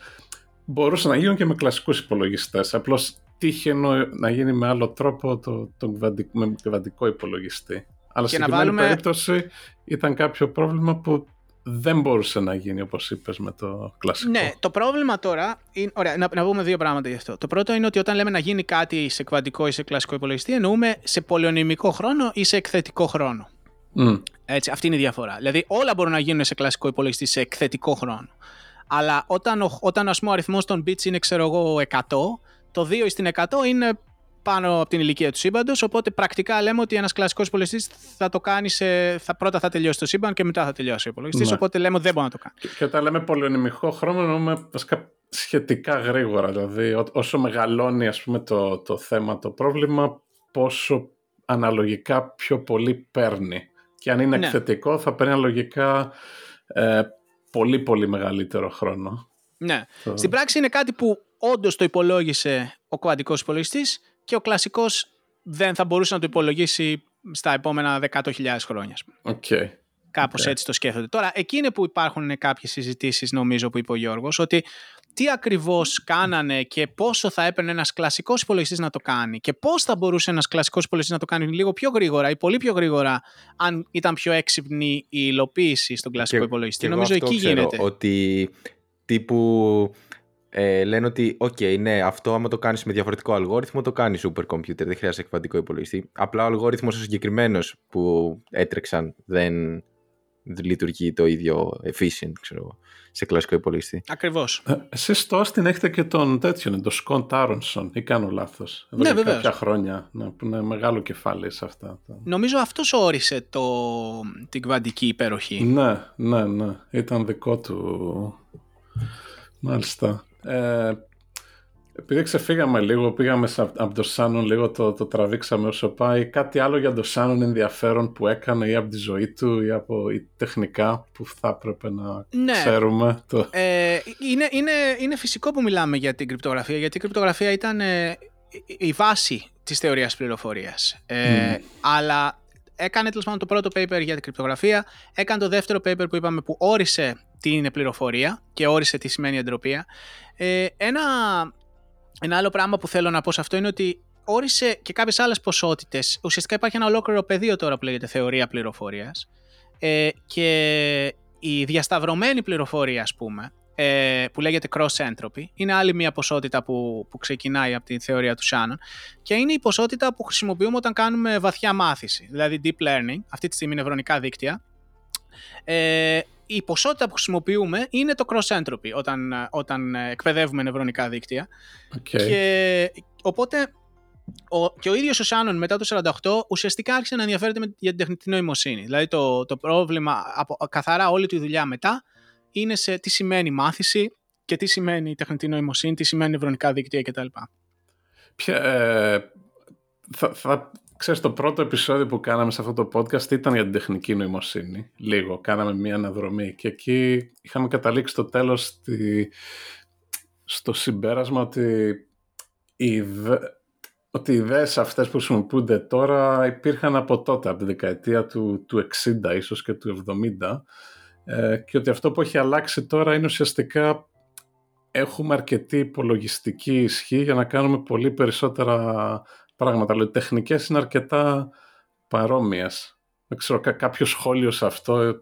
μπορούσαν να γίνουν και με κλασικούς υπολογιστές. Απλώς τύχε να γίνει με άλλο τρόπο το, το κβαντικό, με κβαντικό υπολογιστή. Αλλά στην βάλουμε... περίπτωση ήταν κάποιο πρόβλημα που δεν μπορούσε να γίνει όπως είπες με το κλασικό. Ναι, το πρόβλημα τώρα, είναι, ωραία, να, να πούμε δύο πράγματα γι' αυτό. Το πρώτο είναι ότι όταν λέμε να γίνει κάτι σε κβαντικό ή σε κλασικό υπολογιστή εννοούμε σε πολυονυμικό χρόνο ή σε εκθετικό χρόνο. Mm. Έτσι, αυτή είναι η διαφορά. Δηλαδή όλα μπορούν να γίνουν σε κλασικό υπολογιστή σε εκθετικό χρόνο. Αλλά όταν, όταν ας πούμε, ο αριθμός των bits είναι ξέρω εγώ 100, το 2 στην 100 είναι πάνω από την ηλικία του σύμπαντος. Οπότε πρακτικά λέμε ότι ένας κλασικός υπολογιστής θα το κάνει. Σε, θα, πρώτα θα τελειώσει το σύμπαν και μετά θα τελειώσει ο υπολογιστής. Ναι. Οπότε λέμε ότι δεν μπορεί να το κάνει. Και, και όταν λέμε πολυονυμικό χρόνο, εννοούμε βασικά σχετικά γρήγορα. Δηλαδή, ό, όσο μεγαλώνει ας πούμε, το, το θέμα, το πρόβλημα, πόσο αναλογικά πιο πολύ παίρνει. Και αν είναι ναι. εκθετικό, θα παίρνει αναλογικά ε, πολύ πολύ μεγαλύτερο χρόνο. Ναι. Στην πράξη είναι κάτι που όντως το υπολόγισε ο κουαντικό υπολογιστής και ο κλασικός δεν θα μπορούσε να το υπολογίσει στα επόμενα 100.000 χρόνια. Okay. Κάπως έτσι το σκέφτονται. Τώρα, εκεί είναι που υπάρχουν κάποιες συζητήσεις, νομίζω, που είπε ο Γιώργος, ότι τι ακριβώς κάνανε και πόσο θα έπαιρνε ένας κλασικός υπολογιστής να το κάνει και πώς θα μπορούσε ένας κλασικός υπολογιστής να το κάνει λίγο πιο γρήγορα ή πολύ πιο γρήγορα, αν ήταν πιο έξυπνη η υλοποίηση στον κλασικό υπολογιστή. νομίζω εκεί γίνεται. Ότι τύπου ε, λένε ότι, OK, ναι, αυτό άμα το κάνεις με διαφορετικό αλγόριθμο, το κάνει super computer, δεν χρειάζεται εκβατικό υπολογιστή. Απλά ο αλγόριθμος ο συγκεκριμένος που έτρεξαν δεν λειτουργεί το ίδιο efficient, ξέρω σε κλασικό υπολογιστή. Ακριβώς. Ε, Εσείς στο Austin έχετε και τον τέτοιον, τον Σκοντ Άρονσον, ή κάνω λάθος. Ναι, βέβαια. Κάποια χρόνια. Ναι, που είναι μεγάλο κεφάλι σε αυτά. Νομίζω αυτός όρισε το... την κβαντική υπεροχή. Ναι, ναι, ναι. Ήταν δικό του. Μάλιστα. Ε, επειδή ξεφύγαμε λίγο, πήγαμε από το Σάνον λίγο, το, το τραβήξαμε όσο πάει. Κάτι άλλο για το Σάνον ενδιαφέρον που έκανε ή από τη ζωή του ή από η τεχνικά που θα έπρεπε να ναι. ξέρουμε. Το... Ε, είναι, είναι, είναι φυσικό που μιλάμε για την κρυπτογραφία, γιατί η κρυπτογραφία ήταν ε, η βάση της θεωρίας πληροφορίας. Ε, Αλλά έκανε τέλος πάντων το πρώτο paper για την κρυπτογραφία, έκανε το δεύτερο paper που είπαμε που όρισε τι είναι πληροφορία και όρισε τι σημαίνει εντροπία. Ε, ένα, ένα άλλο πράγμα που θέλω να πω σε αυτό είναι ότι όρισε και κάποιες άλλες ποσότητες. Ουσιαστικά υπάρχει ένα ολόκληρο πεδίο τώρα που λέγεται θεωρία πληροφορίας. Ε, και η διασταυρωμένη πληροφορία, ας πούμε, ε, που λέγεται cross entropy, είναι άλλη μια ποσότητα που, που ξεκινάει από τη θεωρία του Shannon και είναι η ποσότητα που χρησιμοποιούμε όταν κάνουμε βαθιά μάθηση, δηλαδή deep learning, αυτή τη στιγμή νευρονικά δίκτυα. Ε, η ποσότητα που χρησιμοποιούμε είναι το cross entropy όταν, όταν εκπαιδεύουμε νευρονικά δίκτυα. Okay. Και, οπότε ο, και ο ίδιος ο Σάνον μετά το 48 ουσιαστικά άρχισε να ενδιαφέρεται για την τεχνητή νοημοσύνη. Δηλαδή το, το πρόβλημα, από, καθαρά όλη τη δουλειά μετά, είναι σε τι σημαίνει μάθηση και τι σημαίνει τεχνητή νοημοσύνη, τι σημαίνει νευρονικά δίκτυα κτλ. Ποια, ε, θα, θα, ξέρεις, το πρώτο επεισόδιο που κάναμε σε αυτό το podcast ήταν για την τεχνική νοημοσύνη. Λίγο, κάναμε μία αναδρομή και εκεί είχαμε καταλήξει το τέλος στη, στο συμπέρασμα ότι η, ότι οι ιδέες αυτές που χρησιμοποιούνται τώρα υπήρχαν από τότε, από τη δεκαετία του, του 60 ίσως και του 70 ε, και ότι αυτό που έχει αλλάξει τώρα είναι ουσιαστικά έχουμε αρκετή υπολογιστική ισχύ για να κάνουμε πολύ περισσότερα πράγματα. Δηλαδή, τεχνικές είναι αρκετά παρόμοιες. Δεν ξέρω, κάποιο σχόλιο σε αυτό,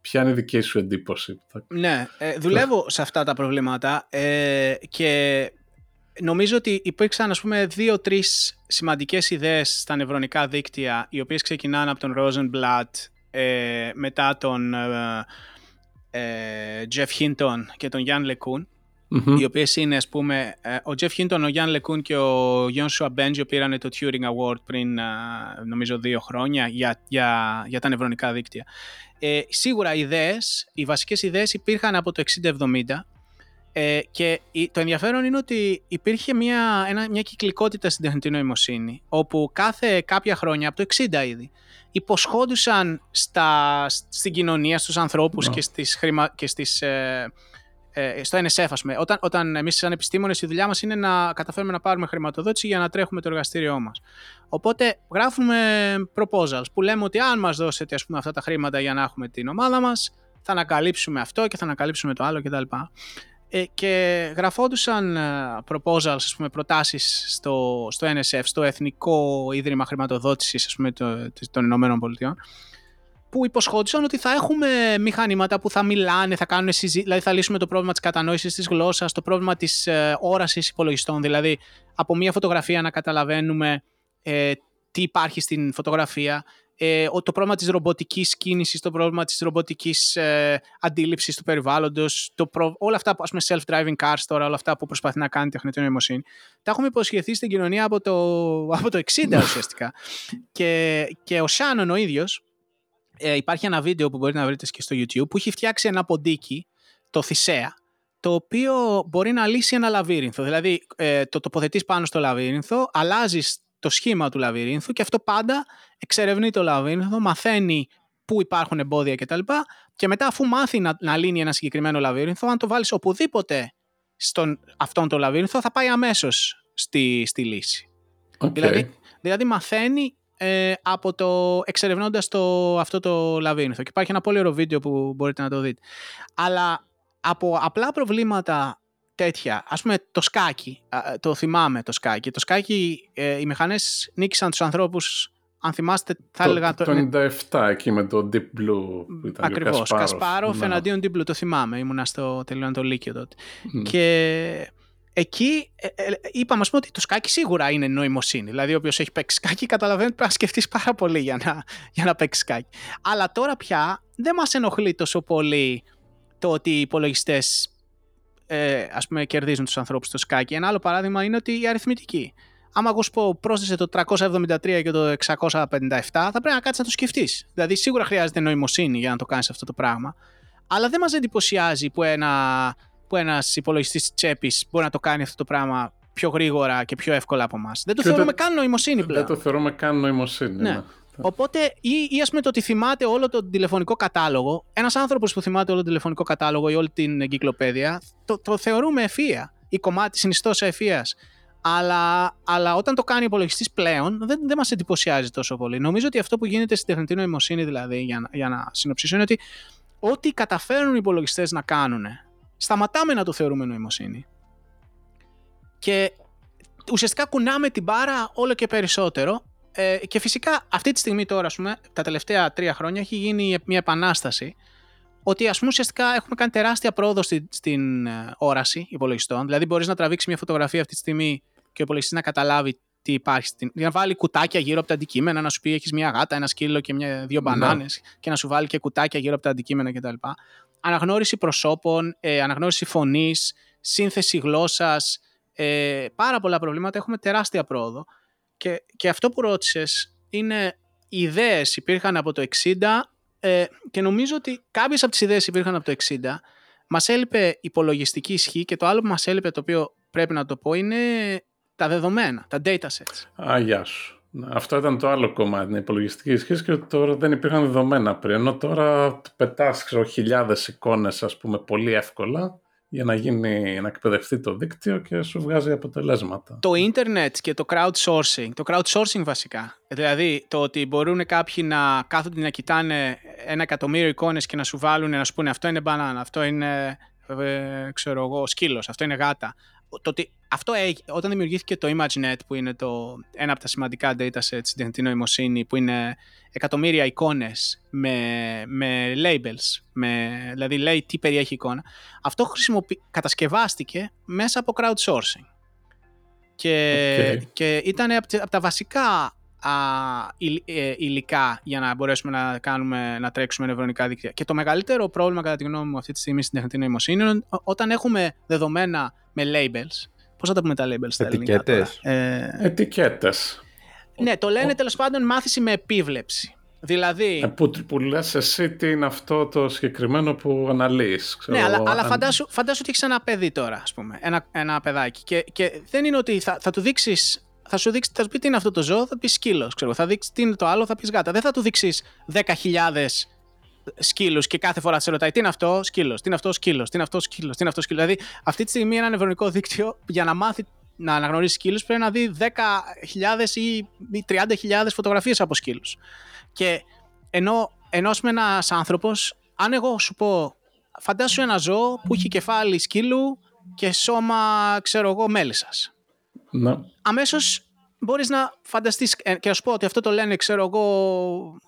ποια είναι η δική σου εντύπωση; Ναι, ε, δουλεύω σε αυτά τα προβλήματα ε, και νομίζω ότι υπήρξαν ας πούμε δύο-τρεις σημαντικές ιδέες στα νευρονικά δίκτυα οι οποίες ξεκινάνε από τον Rosenblatt ε, μετά τον ε, ε, Jeff Hinton και τον Jan LeCun οι οποίες είναι ας πούμε ε, ο Jeff Hinton, ο Jan LeCun και ο Joshua Bengio πήραν το Turing Award πριν ε, νομίζω δύο χρόνια για, για, για τα νευρονικά δίκτυα. Ε, σίγουρα οι ιδέες, οι βασικές ιδέες υπήρχαν από το 60-70 ε, και το ενδιαφέρον είναι ότι υπήρχε μια, ένα, μια κυκλικότητα στην τεχνητή νοημοσύνη, όπου κάθε κάποια χρόνια, από το 60 ήδη, υποσχόντουσαν στα, στην κοινωνία, στους ανθρώπους και, στις χρημα, και στις, ε, ε, στο NSF, ας πούμε. Όταν, όταν εμείς σαν επιστήμονες η δουλειά μας είναι να καταφέρουμε να πάρουμε χρηματοδότηση για να τρέχουμε το εργαστήριό μας. Οπότε γράφουμε proposals που λέμε ότι αν μας δώσετε ας πούμε, αυτά τα χρήματα για να έχουμε την ομάδα μας, θα ανακαλύψουμε αυτό και θα ανακαλύψουμε το άλλο κτλ. Ε, και γραφόντουσαν ε, proposals, ας πούμε, προτάσεις στο, στο NSF, στο Εθνικό Ίδρυμα Χρηματοδότησης ας πούμε, το, των Ηνωμένων Πολιτειών, που υποσχόντουσαν ότι θα έχουμε μηχανήματα που θα μιλάνε, θα κάνουν συζήτηση, δηλαδή θα λύσουμε το πρόβλημα της κατανόησης της γλώσσας, το πρόβλημα της ε, όρασης υπολογιστών, δηλαδή από μια φωτογραφία να καταλαβαίνουμε ε, τι υπάρχει στην φωτογραφία, ε, το πρόβλημα της ρομποτικής κίνησης, το πρόβλημα της ρομποτικής ε, αντίληψης του περιβάλλοντος, το όλα αυτά, ας πούμε self-driving cars τώρα, όλα αυτά που προσπαθεί να κάνει η τεχνητή νοημοσύνη, τα έχουμε υποσχεθεί στην κοινωνία από το, <laughs> από το 60 ουσιαστικά. και, και ο Σάνον ο ίδιος, ε, υπάρχει ένα βίντεο που μπορείτε να βρείτε και στο YouTube, που έχει φτιάξει ένα ποντίκι, το Θησέα, το οποίο μπορεί να λύσει ένα λαβύρινθο. Δηλαδή, ε, το τοποθετείς πάνω στο λαβύρινθο, αλλάζεις το σχήμα του λαβυρίνθου και αυτό πάντα εξερευνεί το λαβύρινθο, μαθαίνει πού υπάρχουν εμπόδια κτλ. Και μετά αφού μάθει να, να λύνει ένα συγκεκριμένο λαβύρινθο, αν το βάλεις οπουδήποτε στον αυτόν το λαβύρινθο θα πάει αμέσως στη, στη λύση. Okay. Δηλαδή, δηλαδή μαθαίνει ε, από το εξερευνώντας το, αυτό το λαβύρινθο. Και υπάρχει ένα πολύ ωραίο βίντεο που μπορείτε να το δείτε. Αλλά από απλά προβλήματα τέτοια. Ας πούμε το σκάκι, το θυμάμαι το σκάκι. Το σκάκι, ε, οι μηχανές νίκησαν τους ανθρώπους αν θυμάστε, θα το, έλεγα. Το, το 97 εκεί με το Deep Blue που ήταν Ακριβώς, Κασπάροφ. Κασπάροφ ναι. εναντίον Deep Blue, το θυμάμαι. Ήμουνα στο τελειώνω το Λύκειο τότε. Και εκεί ε, ε, είπαμε πούμε, ότι το σκάκι σίγουρα είναι νοημοσύνη. Δηλαδή, όποιος έχει παίξει σκάκι, καταλαβαίνει ότι πρέπει να σκεφτείς πάρα πολύ για να, για να παίξεις σκάκι. Αλλά τώρα πια δεν μας ενοχλεί τόσο πολύ το ότι οι υπολογιστές ε, ας πούμε κερδίζουν τους ανθρώπους στο σκάκι. Ένα άλλο παράδειγμα είναι ότι η αριθμητική. Άμα εγώ σου πω πρόσθεσε το 373 και το 657, θα πρέπει να κάτσεις να το σκεφτείς. Δηλαδή σίγουρα χρειάζεται νοημοσύνη για να το κάνεις αυτό το πράγμα. Αλλά δεν μας εντυπωσιάζει που, ένα, που ένας υπολογιστής τσέπης μπορεί να το κάνει αυτό το πράγμα πιο γρήγορα και πιο εύκολα από εμάς. Δεν το θεωρούμε καν νοημοσύνη πλέον. Δεν το θεωρούμε καν νοημοσύνη. Ναι. ναι. Οπότε, ή, ή ας πούμε το ότι θυμάται όλο τον τηλεφωνικό κατάλογο, ένας άνθρωπος που θυμάται όλο τον τηλεφωνικό κατάλογο ή όλη την εγκυκλοπαίδεια, το, το θεωρούμε ευφυα. Η κομμάτι συνιστό ευφυα. αλλά, αλλά όταν το κάνει ο υπολογιστής πλέον δεν, δεν μας εντυπωσιάζει τόσο πολύ. Νομίζω ότι αυτό που γίνεται στην τεχνητή νοημοσύνη, δηλαδή, για, για να συνοψίσω, είναι ότι ό,τι καταφέρουν οι υπολογιστές να κάνουν, σταματάμε να το θεωρούμε νοημοσύνη. Και ουσιαστικά κουνάμε την μπάρα όλο και περισσότερο. Ε, και φυσικά αυτή τη στιγμή τώρα, ας πούμε, τα τελευταία τρία χρόνια έχει γίνει μια επανάσταση ότι ας πούμε ουσιαστικά έχουμε κάνει τεράστια πρόοδο στην, στην ε, όραση υπολογιστών. Δηλαδή μπορείς να τραβήξεις μια φωτογραφία αυτή τη στιγμή και ο υπολογιστής να καταλάβει τι υπάρχει. Στην... Να βάλει κουτάκια γύρω από τα αντικείμενα, να σου πει έχεις μια γάτα, ένα σκύλο και μια, δύο μπανάνες και να σου βάλει και κουτάκια γύρω από τα αντικείμενα κτλ. Αναγνώριση προσώπων, ε, αναγνώριση φωνής, σύνθεση γλώσσας. Ε, πάρα πολλά προβλήματα. Έχουμε τεράστια πρόοδο. Και, και αυτό που ρώτησες είναι οι ιδέες υπήρχαν από το 60 ε, και νομίζω ότι κάποιες από τις ιδέες υπήρχαν από το 60. Μας έλειπε υπολογιστική ισχύ και το άλλο που μας έλειπε το οποίο πρέπει να το πω είναι τα δεδομένα, τα datasets. Α, γεια σου. Αυτό ήταν το άλλο κομμάτι, την υπολογιστική ισχύ και τώρα δεν υπήρχαν δεδομένα πριν. Ενώ τώρα πετάς χιλιάδες εικόνες, ας πούμε, πολύ εύκολα για να, γίνει, να εκπαιδευτεί το δίκτυο και σου βγάζει αποτελέσματα. Το ίντερνετ και το crowdsourcing, το crowdsourcing βασικά, δηλαδή το ότι μπορούν κάποιοι να κάθονται να κοιτάνε ένα εκατομμύριο εικόνες και να σου βάλουν να σου πούνε αυτό είναι μπανάνα, αυτό είναι ε, ξέρω εγώ, σκύλος, αυτό είναι γάτα. Το ότι αυτό όταν δημιουργήθηκε το ImageNet που είναι το, ένα από τα σημαντικά datasets στην τεχνητή νοημοσύνη που είναι εκατομμύρια εικόνες με, με labels, με, δηλαδή λέει τι περιέχει εικόνα, αυτό κατασκευάστηκε μέσα από crowdsourcing. Και, και ήταν από, τα βασικά α, ε, υλικά για να μπορέσουμε να, κάνουμε, να τρέξουμε νευρονικά δίκτυα. Και το μεγαλύτερο πρόβλημα κατά τη γνώμη μου αυτή τη στιγμή στην τεχνητή νοημοσύνη είναι όταν έχουμε δεδομένα με labels, Πώς θα τα πούμε τα labels στα ελληνικά. Ε... Ετικέτες. Ναι, το λένε τέλος πάντων μάθηση με επίβλεψη. Δηλαδή... Ε, που, που λες εσύ τι είναι αυτό το συγκεκριμένο που αναλύεις. ναι, αλλά, αλλά φαντάσου, φαντάσου ότι έχεις ένα παιδί τώρα, ας πούμε, ένα, ένα παιδάκι και, και δεν είναι ότι θα, θα του δείξει. Θα σου δείξει, θα σου πει τι είναι αυτό το ζώο, θα πεις σκύλος. Θα δείξεις τι είναι το άλλο, θα πεις γάτα. Δεν θα του δείξεις 10.000 σκύλους και κάθε φορά σε ρωτάει τι είναι αυτό, σκύλος, τι είναι αυτό, σκύλος, τι είναι αυτό, σκύλος, τι είναι αυτό, σκύλος. Δηλαδή, αυτή τη στιγμή ένα νευρονικό δίκτυο για να μάθει να αναγνωρίσει σκύλους πρέπει να δει 10.000 ή 30.000 φωτογραφίες από σκύλους. Και ενώ, ενώ με ένας άνθρωπος, αν εγώ σου πω, φαντάσου ένα ζώο που έχει κεφάλι σκύλου και σώμα, ξέρω εγώ, μέλισσας. Ναι. Αμέσως μπορείς να φανταστείς ε, και να σου πω ότι αυτό το λένε, ξέρω εγώ,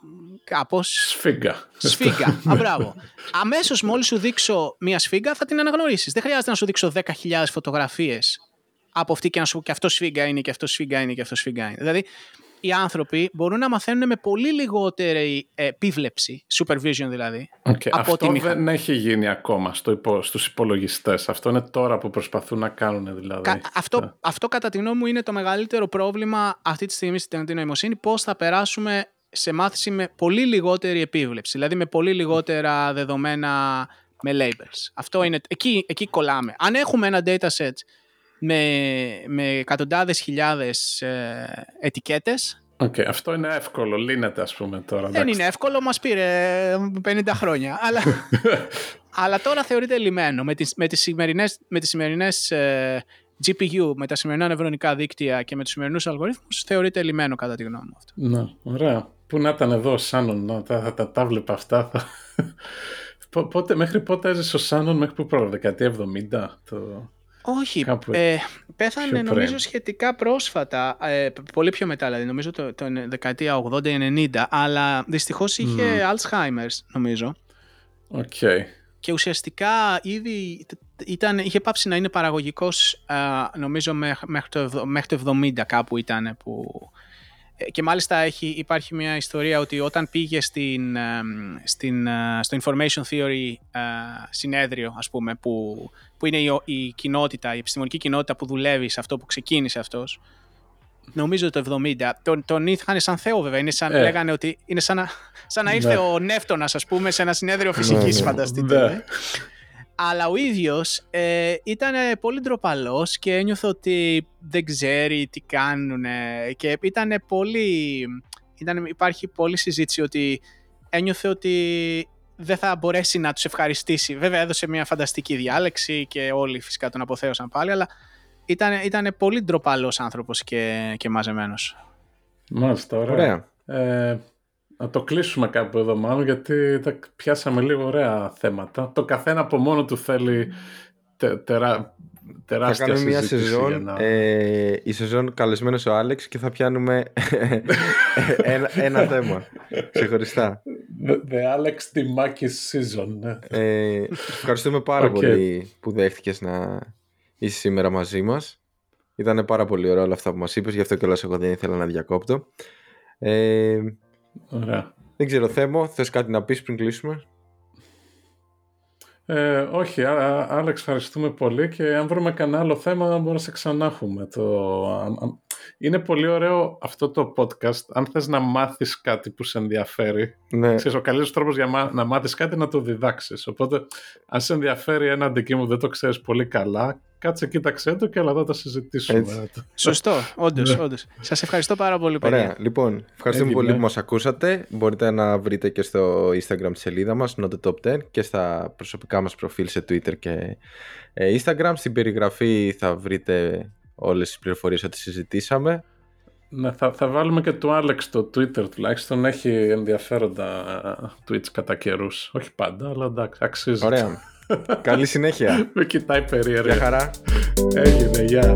κάπως... Σφίγγα. Σφίγγα, α, μπράβο. Αμέσως μόλις σου δείξω μία σφίγγα θα την αναγνωρίσεις. Δεν χρειάζεται να σου δείξω 10.000 φωτογραφίες από αυτή και να σου πω και αυτό σφίγγα είναι και αυτό σφίγγα είναι και αυτό σφίγγα είναι. Δηλαδή, οι άνθρωποι μπορούν να μαθαίνουν με πολύ λιγότερη επίβλεψη, supervision δηλαδή. Okay. Από Αυτό δεν έχει γίνει ακόμα στο υπο, στους υπολογιστές. Αυτό είναι τώρα που προσπαθούν να κάνουν δηλαδή. αυτό, yeah. αυτό κατά τη γνώμη μου είναι το μεγαλύτερο πρόβλημα αυτή τη στιγμή στην τεχνητή νοημοσύνη. Πώς θα περάσουμε σε μάθηση με πολύ λιγότερη επίβλεψη, δηλαδή με πολύ λιγότερα δεδομένα με labels. Αυτό είναι, εκεί, εκεί κολλάμε. Αν έχουμε ένα dataset με, με εκατοντάδες χιλιάδες ε, ετικέτες. Okay, αυτό είναι εύκολο, λύνεται ας πούμε τώρα. Δεν είναι εύκολο, μας πήρε 50 χρόνια. αλλά, <laughs> αλλά τώρα θεωρείται λυμένο. Με τις, με τις σημερινές, με τις σημερινές ε, GPU, με τα σημερινά νευρονικά δίκτυα και με τους σημερινούς αλγορίθμους θεωρείται λυμένο κατά τη γνώμη μου αυτό. Ναι, ωραία. Πού να ήταν εδώ ο Σάνον, θα, θα, τα, τα βλέπα αυτά. Θα... <laughs> πότε, μέχρι πότε έζησε ο Σάνον, μέχρι που πρόβλημα, δεκαετία 70. Το... Όχι, ε, πέθανε νομίζω σχετικά πρόσφατα, ε, πολύ πιο μετά δηλαδή, νομίζω το, το δεκαετία 80-90, αλλά δυστυχώς είχε mm. Alzheimer's νομίζω. Οκ. Και ουσιαστικά ήδη ήταν, είχε πάψει να είναι παραγωγικός νομίζω μέχρι το, μέχρι το 70 κάπου ήταν που ε, και μάλιστα έχει, υπάρχει μια ιστορία ότι όταν πήγε στην, στην, στο Information Theory συνέδριο, ας πούμε, που, που είναι η, η κοινότητα, η επιστημονική κοινότητα που δουλεύει σε αυτό που ξεκίνησε αυτός, νομίζω το 70, τον, τον είχαν σαν Θεό βέβαια, είναι σαν, ε. λέγανε ότι είναι σαν να, σαν να ήρθε ναι. ο Νεύτωνας, ας πούμε, σε ένα συνέδριο φυσικής, ναι, φανταστείτε. Ναι αλλά ο ίδιος ε, ήταν πολύ ντροπαλός και ένιωθε ότι δεν ξέρει τι κάνουν και ήταν πολύ, ήταν, υπάρχει πολλή συζήτηση ότι ένιωθε ότι δεν θα μπορέσει να τους ευχαριστήσει. Βέβαια έδωσε μια φανταστική διάλεξη και όλοι φυσικά τον αποθέωσαν πάλι, αλλά ήταν, ήταν πολύ ντροπαλός άνθρωπος και, και μαζεμένος. Μάλιστα, ωραία. Ε, να το κλείσουμε κάπου εδώ μάλλον, γιατί τα πιάσαμε λίγο ωραία θέματα. Το καθένα από μόνο του θέλει τε, τερά, τεράστια θα κάνουμε μια σεζόν, ε, η σεζόν καλεσμένος ο Άλεξ και θα πιάνουμε <laughs> ένα, ένα θέμα ξεχωριστά. The, the Alex Timakis season. Ναι. Ε, ευχαριστούμε πάρα okay. πολύ που δέχτηκες να είσαι σήμερα μαζί μας. Ήταν πάρα πολύ ωραίο όλα αυτά που μας είπες, γι' αυτό κιόλας εγώ δεν ήθελα να διακόπτω. Ε, Ωραία. Δεν ξέρω, Θέμο, θες κάτι να πεις πριν κλείσουμε; Ε, όχι, Άλεξ, ευχαριστούμε πολύ και αν βρούμε κανένα άλλο θέμα μπορούμε να σε ξανά έχουμε. Το... Είναι πολύ ωραίο αυτό το podcast. Αν θες να μάθεις κάτι που σε ενδιαφέρει, ναι. ξέρεις, ο καλύτερος τρόπος για να μάθεις κάτι είναι να το διδάξεις. Οπότε, αν σε ενδιαφέρει ένα αντικείμενο που δεν το ξέρεις πολύ καλά, κάτσε κοίταξέ το και αλλά θα τα συζητήσουμε. Έτσι. Σωστό, όντως. Ναι. όντως. Σας ευχαριστώ πάρα πολύ, παιδιά. Ωραία, λοιπόν, ευχαριστούμε πολύ που μας ακούσατε. Μπορείτε να βρείτε και στο Instagram τη σελίδα μας, Not the Top 10, και στα προσωπικά μας προφίλ σε Twitter και ε, Instagram. Στην περιγραφή θα βρείτε όλες τις πληροφορίες ότι συζητήσαμε. Ναι, θα, θα βάλουμε και το Alex στο Twitter τουλάχιστον. Έχει ενδιαφέροντα tweets κατά καιρούς. Όχι πάντα, αλλά εντάξει, αξίζει. Ωραία. Καλή συνέχεια. Με κοιτάει περίεργα. Γεια χαρά. Έγινε, γεια.